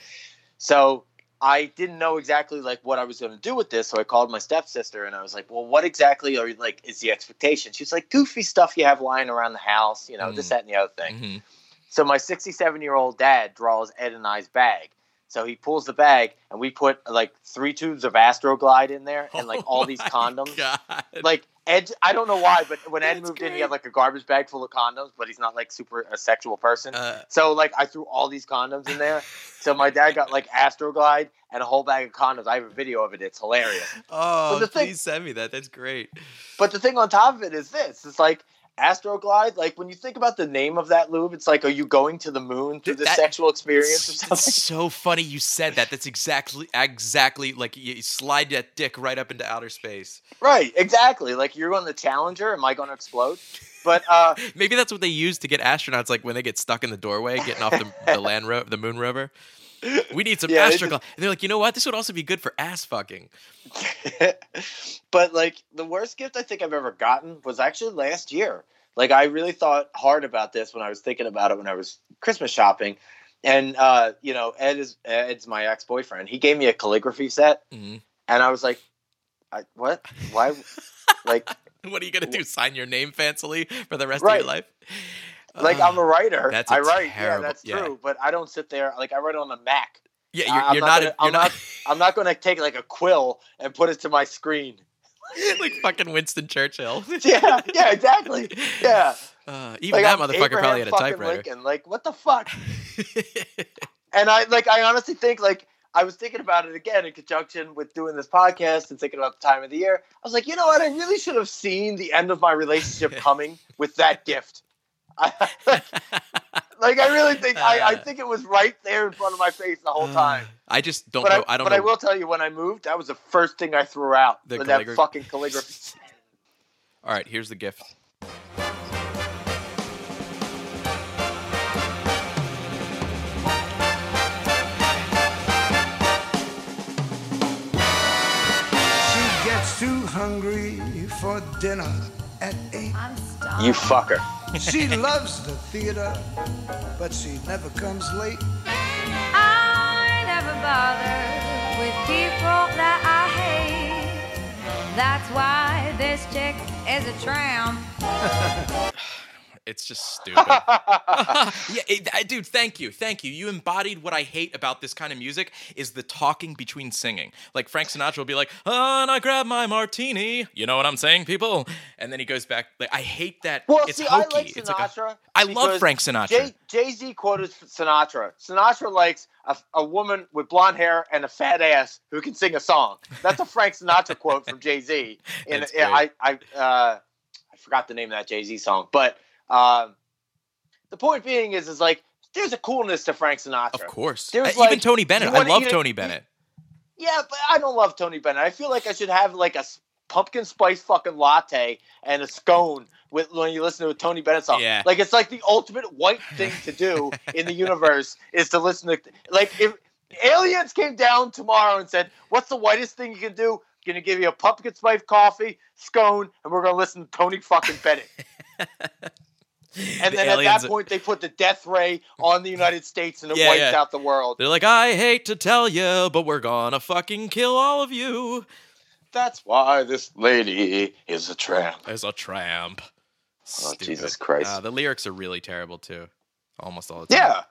So I didn't know exactly like what I was going to do with this, so I called my stepsister and I was like, "Well, what exactly are you like is the expectation?" She's like, "Goofy stuff you have lying around the house, you know, this, Mm. that, and the other thing." Mhm. So my 67 year old dad draws Ed and I's bag. So he pulls the bag and we put like three tubes of Astroglide in there and like all *laughs* Oh these condoms. God. Like Ed, I don't know why, but when Ed That's moved in, he had like a garbage bag full of condoms, but he's not like super a sexual person. Uh, So like I threw all these condoms in there. So my dad got like Astroglide and a whole bag of condoms. I have a video of it. It's hilarious. oh, thing- please send me that. That's great. But the thing on top of it is this: it's like Astroglide. Like when you think about the name of that lube, it's like, are you going to the moon through Th- the that- sexual experience or It's, *laughs* something? it's so funny you said that. That's exactly exactly like you slide that dick right up into outer space. Right, exactly. Like you're on the Challenger. Am I going to explode? But uh, *laughs* Maybe that's what they use to get astronauts like when they get stuck in the doorway getting off the, the *laughs* land the moon rover. *laughs* We need some Yeah. And they're like, you know what? This would also be good for ass fucking. *laughs* but like the worst gift I think I've ever gotten was actually last year. Like I really thought hard about this when I was thinking about it when I was Christmas shopping. And uh, you know, Ed is Ed's my ex boyfriend. He gave me a calligraphy set, Mhm. and I was like, I, "What? Why? *laughs* like, What are you gonna do? Sign your name fancily for the rest of your life? Like I'm a writer. that's a I write. terrible- yeah, that's yeah. true. But I don't sit there like I write on a Mac. yeah. You're, I'm you're not not. gonna- a, I'm you're not, I'm not going to take like a quill and put it to my screen. *laughs* like fucking Winston Churchill. *laughs* Yeah, yeah, exactly. Yeah. *laughs* Uh, even Like, that I'm motherfucker Abraham probably had a typewriter. Lincoln. Like, what the fuck? And I like, I honestly think like I was thinking about it again in conjunction with doing this podcast and thinking about the time of the year. I was like, you know what? I really should have seen the end of my relationship coming with that gift. I, *laughs* like I really think I, I Uh. think it was right there in front of my face the whole time. I just don't But know. I, I, don't know. but know. I will tell you, when I moved, that was the first thing I threw out. The that fucking calligraphy. *laughs* All right, here's the gift. She gets too hungry for dinner at eight. I'm stuck. You fucker. She loves the theater, but she never comes late. I never bother with people that I hate. That's why this chick is a tramp. *laughs* It's just stupid. *laughs* *laughs* yeah, it, I, dude. Thank you, thank you. You embodied what I hate about this kind of music is the talking between singing. Like Frank Sinatra will be like, "Oh, and I grab my martini." You know what I'm saying, people? And then he goes back. Like I hate that. Well, it's see, hokey. I like It's like a- Sinatra. I love Frank Sinatra. Jay Jay Z quoted Sinatra. Sinatra likes a, a woman with blonde hair and a fat ass who can sing a song. That's a Frank Sinatra quote from Jay Z. *laughs* And That's yeah, I. I uh, I forgot the name of that Jay Z song, but um, the point being is is like there's a coolness to Frank Sinatra. Of course. There's Uh, even like, Tony Bennett. I love a- Tony Bennett. Yeah, but I don't love Tony Bennett. I feel like I should have like a pumpkin spice fucking latte and a scone with when you listen to a Tony Bennett song. Yeah. Like it's like the ultimate white thing to do *laughs* in the universe is to listen to like if aliens came down tomorrow and said, "What's the whitest thing you can do?" Gonna give you a pumpkin spice coffee, scone, and we're gonna listen to Tony fucking Bennett. *laughs* And The then at that point, they put the death ray on the United States and it Yeah, wipes yeah. out the world. They're like, I hate to tell you, but we're gonna fucking kill all of you That's why this lady is a tramp. as a tramp. Oh, Jesus Christ. Uh, the lyrics are really terrible too, almost all the time. Yeah.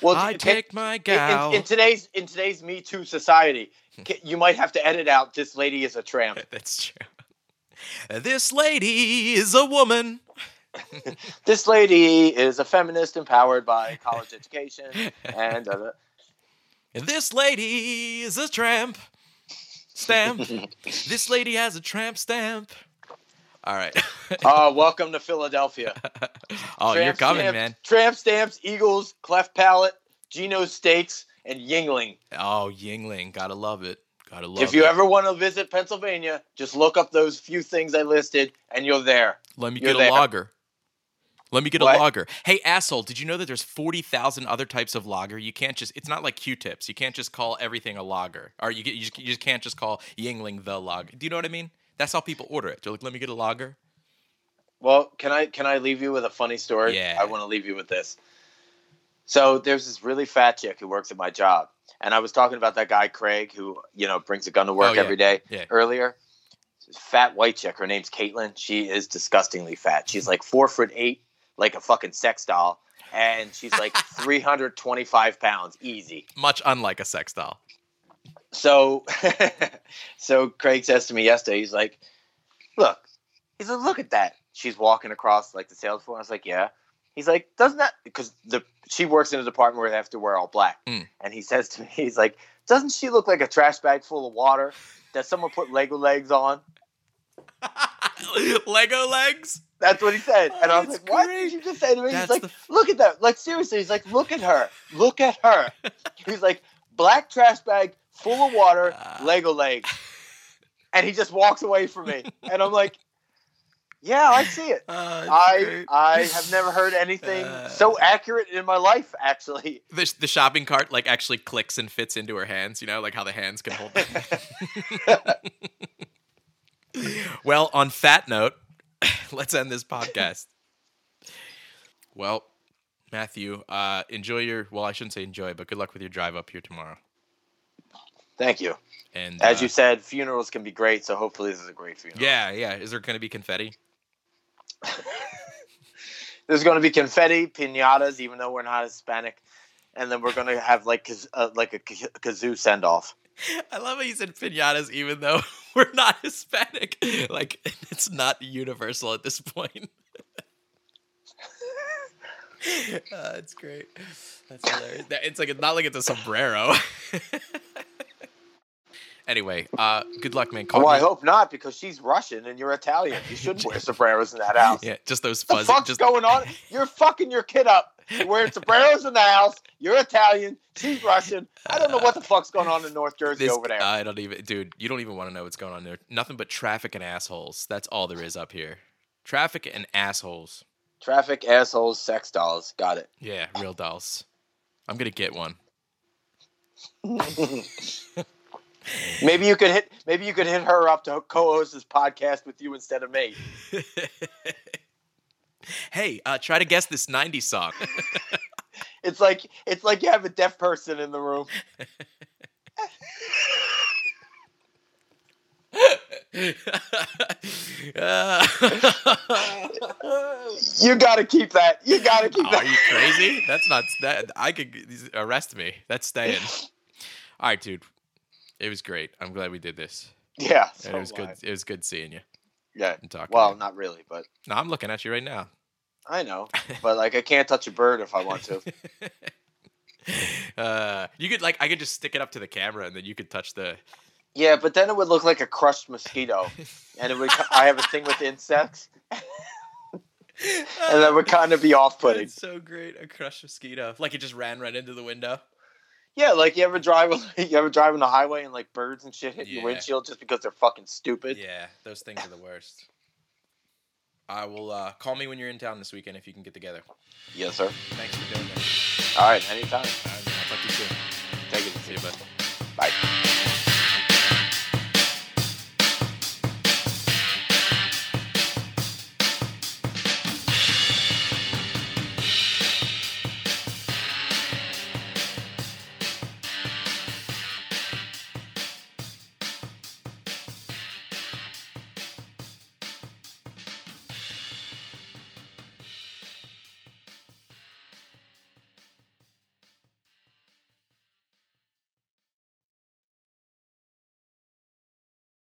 Well, I take my gal. in, in today's in today's Me Too society, ca- you might have to edit out "This lady is a tramp." *laughs* That's true. This lady is a woman. *laughs* This lady is a feminist empowered by *laughs* college education, and uh, *laughs* this lady is a tramp stamp. this lady has a tramp stamp. All right. uh, welcome to Philadelphia. oh, you're coming, man. Tramp stamps, Eagles, Cleft Palate, Geno's Steaks, and Yuengling. Oh, Yuengling. Gotta love it. Gotta love it. if you it. ever want to visit Pennsylvania, just look up those few things I listed, and you're there. Let me you're get a there. lager. Let me get What? a lager. Hey, asshole, did you know that there's 40,000 other types of lager? You can't just, it's not like Q-tips. You can't just call everything a lager. Or you, you, just, you just can't just call Yuengling the lager. Do you know what I mean? That's how people order it. They're like, let me get a lager. Well, can I can I leave you with a funny story? Yeah. I want to leave you with this. So there's this really fat chick who works at my job, and I was talking about that guy Craig who you know brings a gun to work Oh, yeah. every day Yeah. earlier. This fat white chick. Her name's Caitlin. She is disgustingly fat. She's like four foot eight, like a fucking sex doll, and she's like *laughs* 325 pounds, easy. Much unlike a sex doll. So, *laughs* so Craig says to me yesterday, he's like, "Look," he's like, "Look at that." She's walking across like the sales floor. I was like, "Yeah." He's like, "Doesn't that?" Because the she works in a department where they have to wear all black, Mm. and he says to me, *laughs* "He's like, doesn't she look like a trash bag full of water that someone put Lego legs on?" Lego legs? That's what he said, and I was Oh, That's like, "What did you just say to me?" That's he's like, "Look at that!" Like seriously, he's like, "Look at her! Look at her!" *laughs* he's like, "Black trash bag full of water, Ah. Lego legs," *laughs* and he just walks away from me, and I'm like, "Yeah, I see it." *laughs* Uh, I I have never heard anything Uh. so accurate in my life. Actually, the, the shopping cart like actually clicks and fits into her hands, you know, like how the hands can hold. It. Well, on fat note, *laughs* let's end this podcast. Well, Matthew, uh, enjoy your well, I shouldn't say enjoy, but good luck with your drive up here tomorrow. thank you. And As uh, you said, funerals can be great, so hopefully this is a great funeral. yeah, yeah. Is there going to be confetti? *laughs* There's going to be confetti, pinatas, even though we're not Hispanic, and then we're going to have like uh, like a kazoo send off. *laughs* I love how you said pinatas, even though *laughs* we're not Hispanic. Like *laughs* it's not universal at this point. uh, *laughs* it's great. That's hilarious. It's like it's not like it's a sombrero. Anyway, uh, good luck, man. Call Well, me. I hope not because she's Russian and you're Italian. You shouldn't wear sombreros in that house. Yeah, just those What the fuzzy. fuck's Just going on? You're fucking your kid up. *laughs* You're wearing sombreros in the house. You're Italian. She's Russian. I don't know what the fuck's going on in North Jersey this, over there. I don't even, dude. You don't even want to know what's going on there. Nothing but traffic and assholes. That's all there is up here. Traffic and assholes. Traffic, assholes, sex dolls. Got it. Yeah, real dolls. I'm gonna get one. *laughs* Maybe you could hit. Maybe you could hit her up to co-host this podcast with you instead of me. *laughs* Hey, uh, try to guess this '90s song. *laughs* It's like it's like you have a deaf person in the room. *laughs* You got to keep that. You got to keep Are that. Are you crazy? That's not that. I could arrest me. That's staying. *laughs* All right, dude. It was great. I'm glad we did this. Yeah. So it was good. It was good seeing you Yeah. and talking. Well, not really, but no, I'm looking at you right now. I know. *laughs* But like, I can't touch a bird if I want to. *laughs* Uh, you could like I could just stick it up to the camera and then you could touch the. Yeah, but then it would look like a crushed mosquito, and it would. I have a thing with insects, *laughs* and that would kind of be off-putting. It's so great. A crushed mosquito. Like it just ran right into the window. Yeah, like you ever drive, *laughs* you ever drive on the highway and like birds and shit hit Yeah. your windshield just because they're fucking stupid. Yeah, those things are the worst. *laughs* I will uh, call me when you're in town this weekend if you can get together. Yes, sir. Thanks for doing this. All right, anytime. All right, I'll talk to you soon. Take it See easy. you, bud.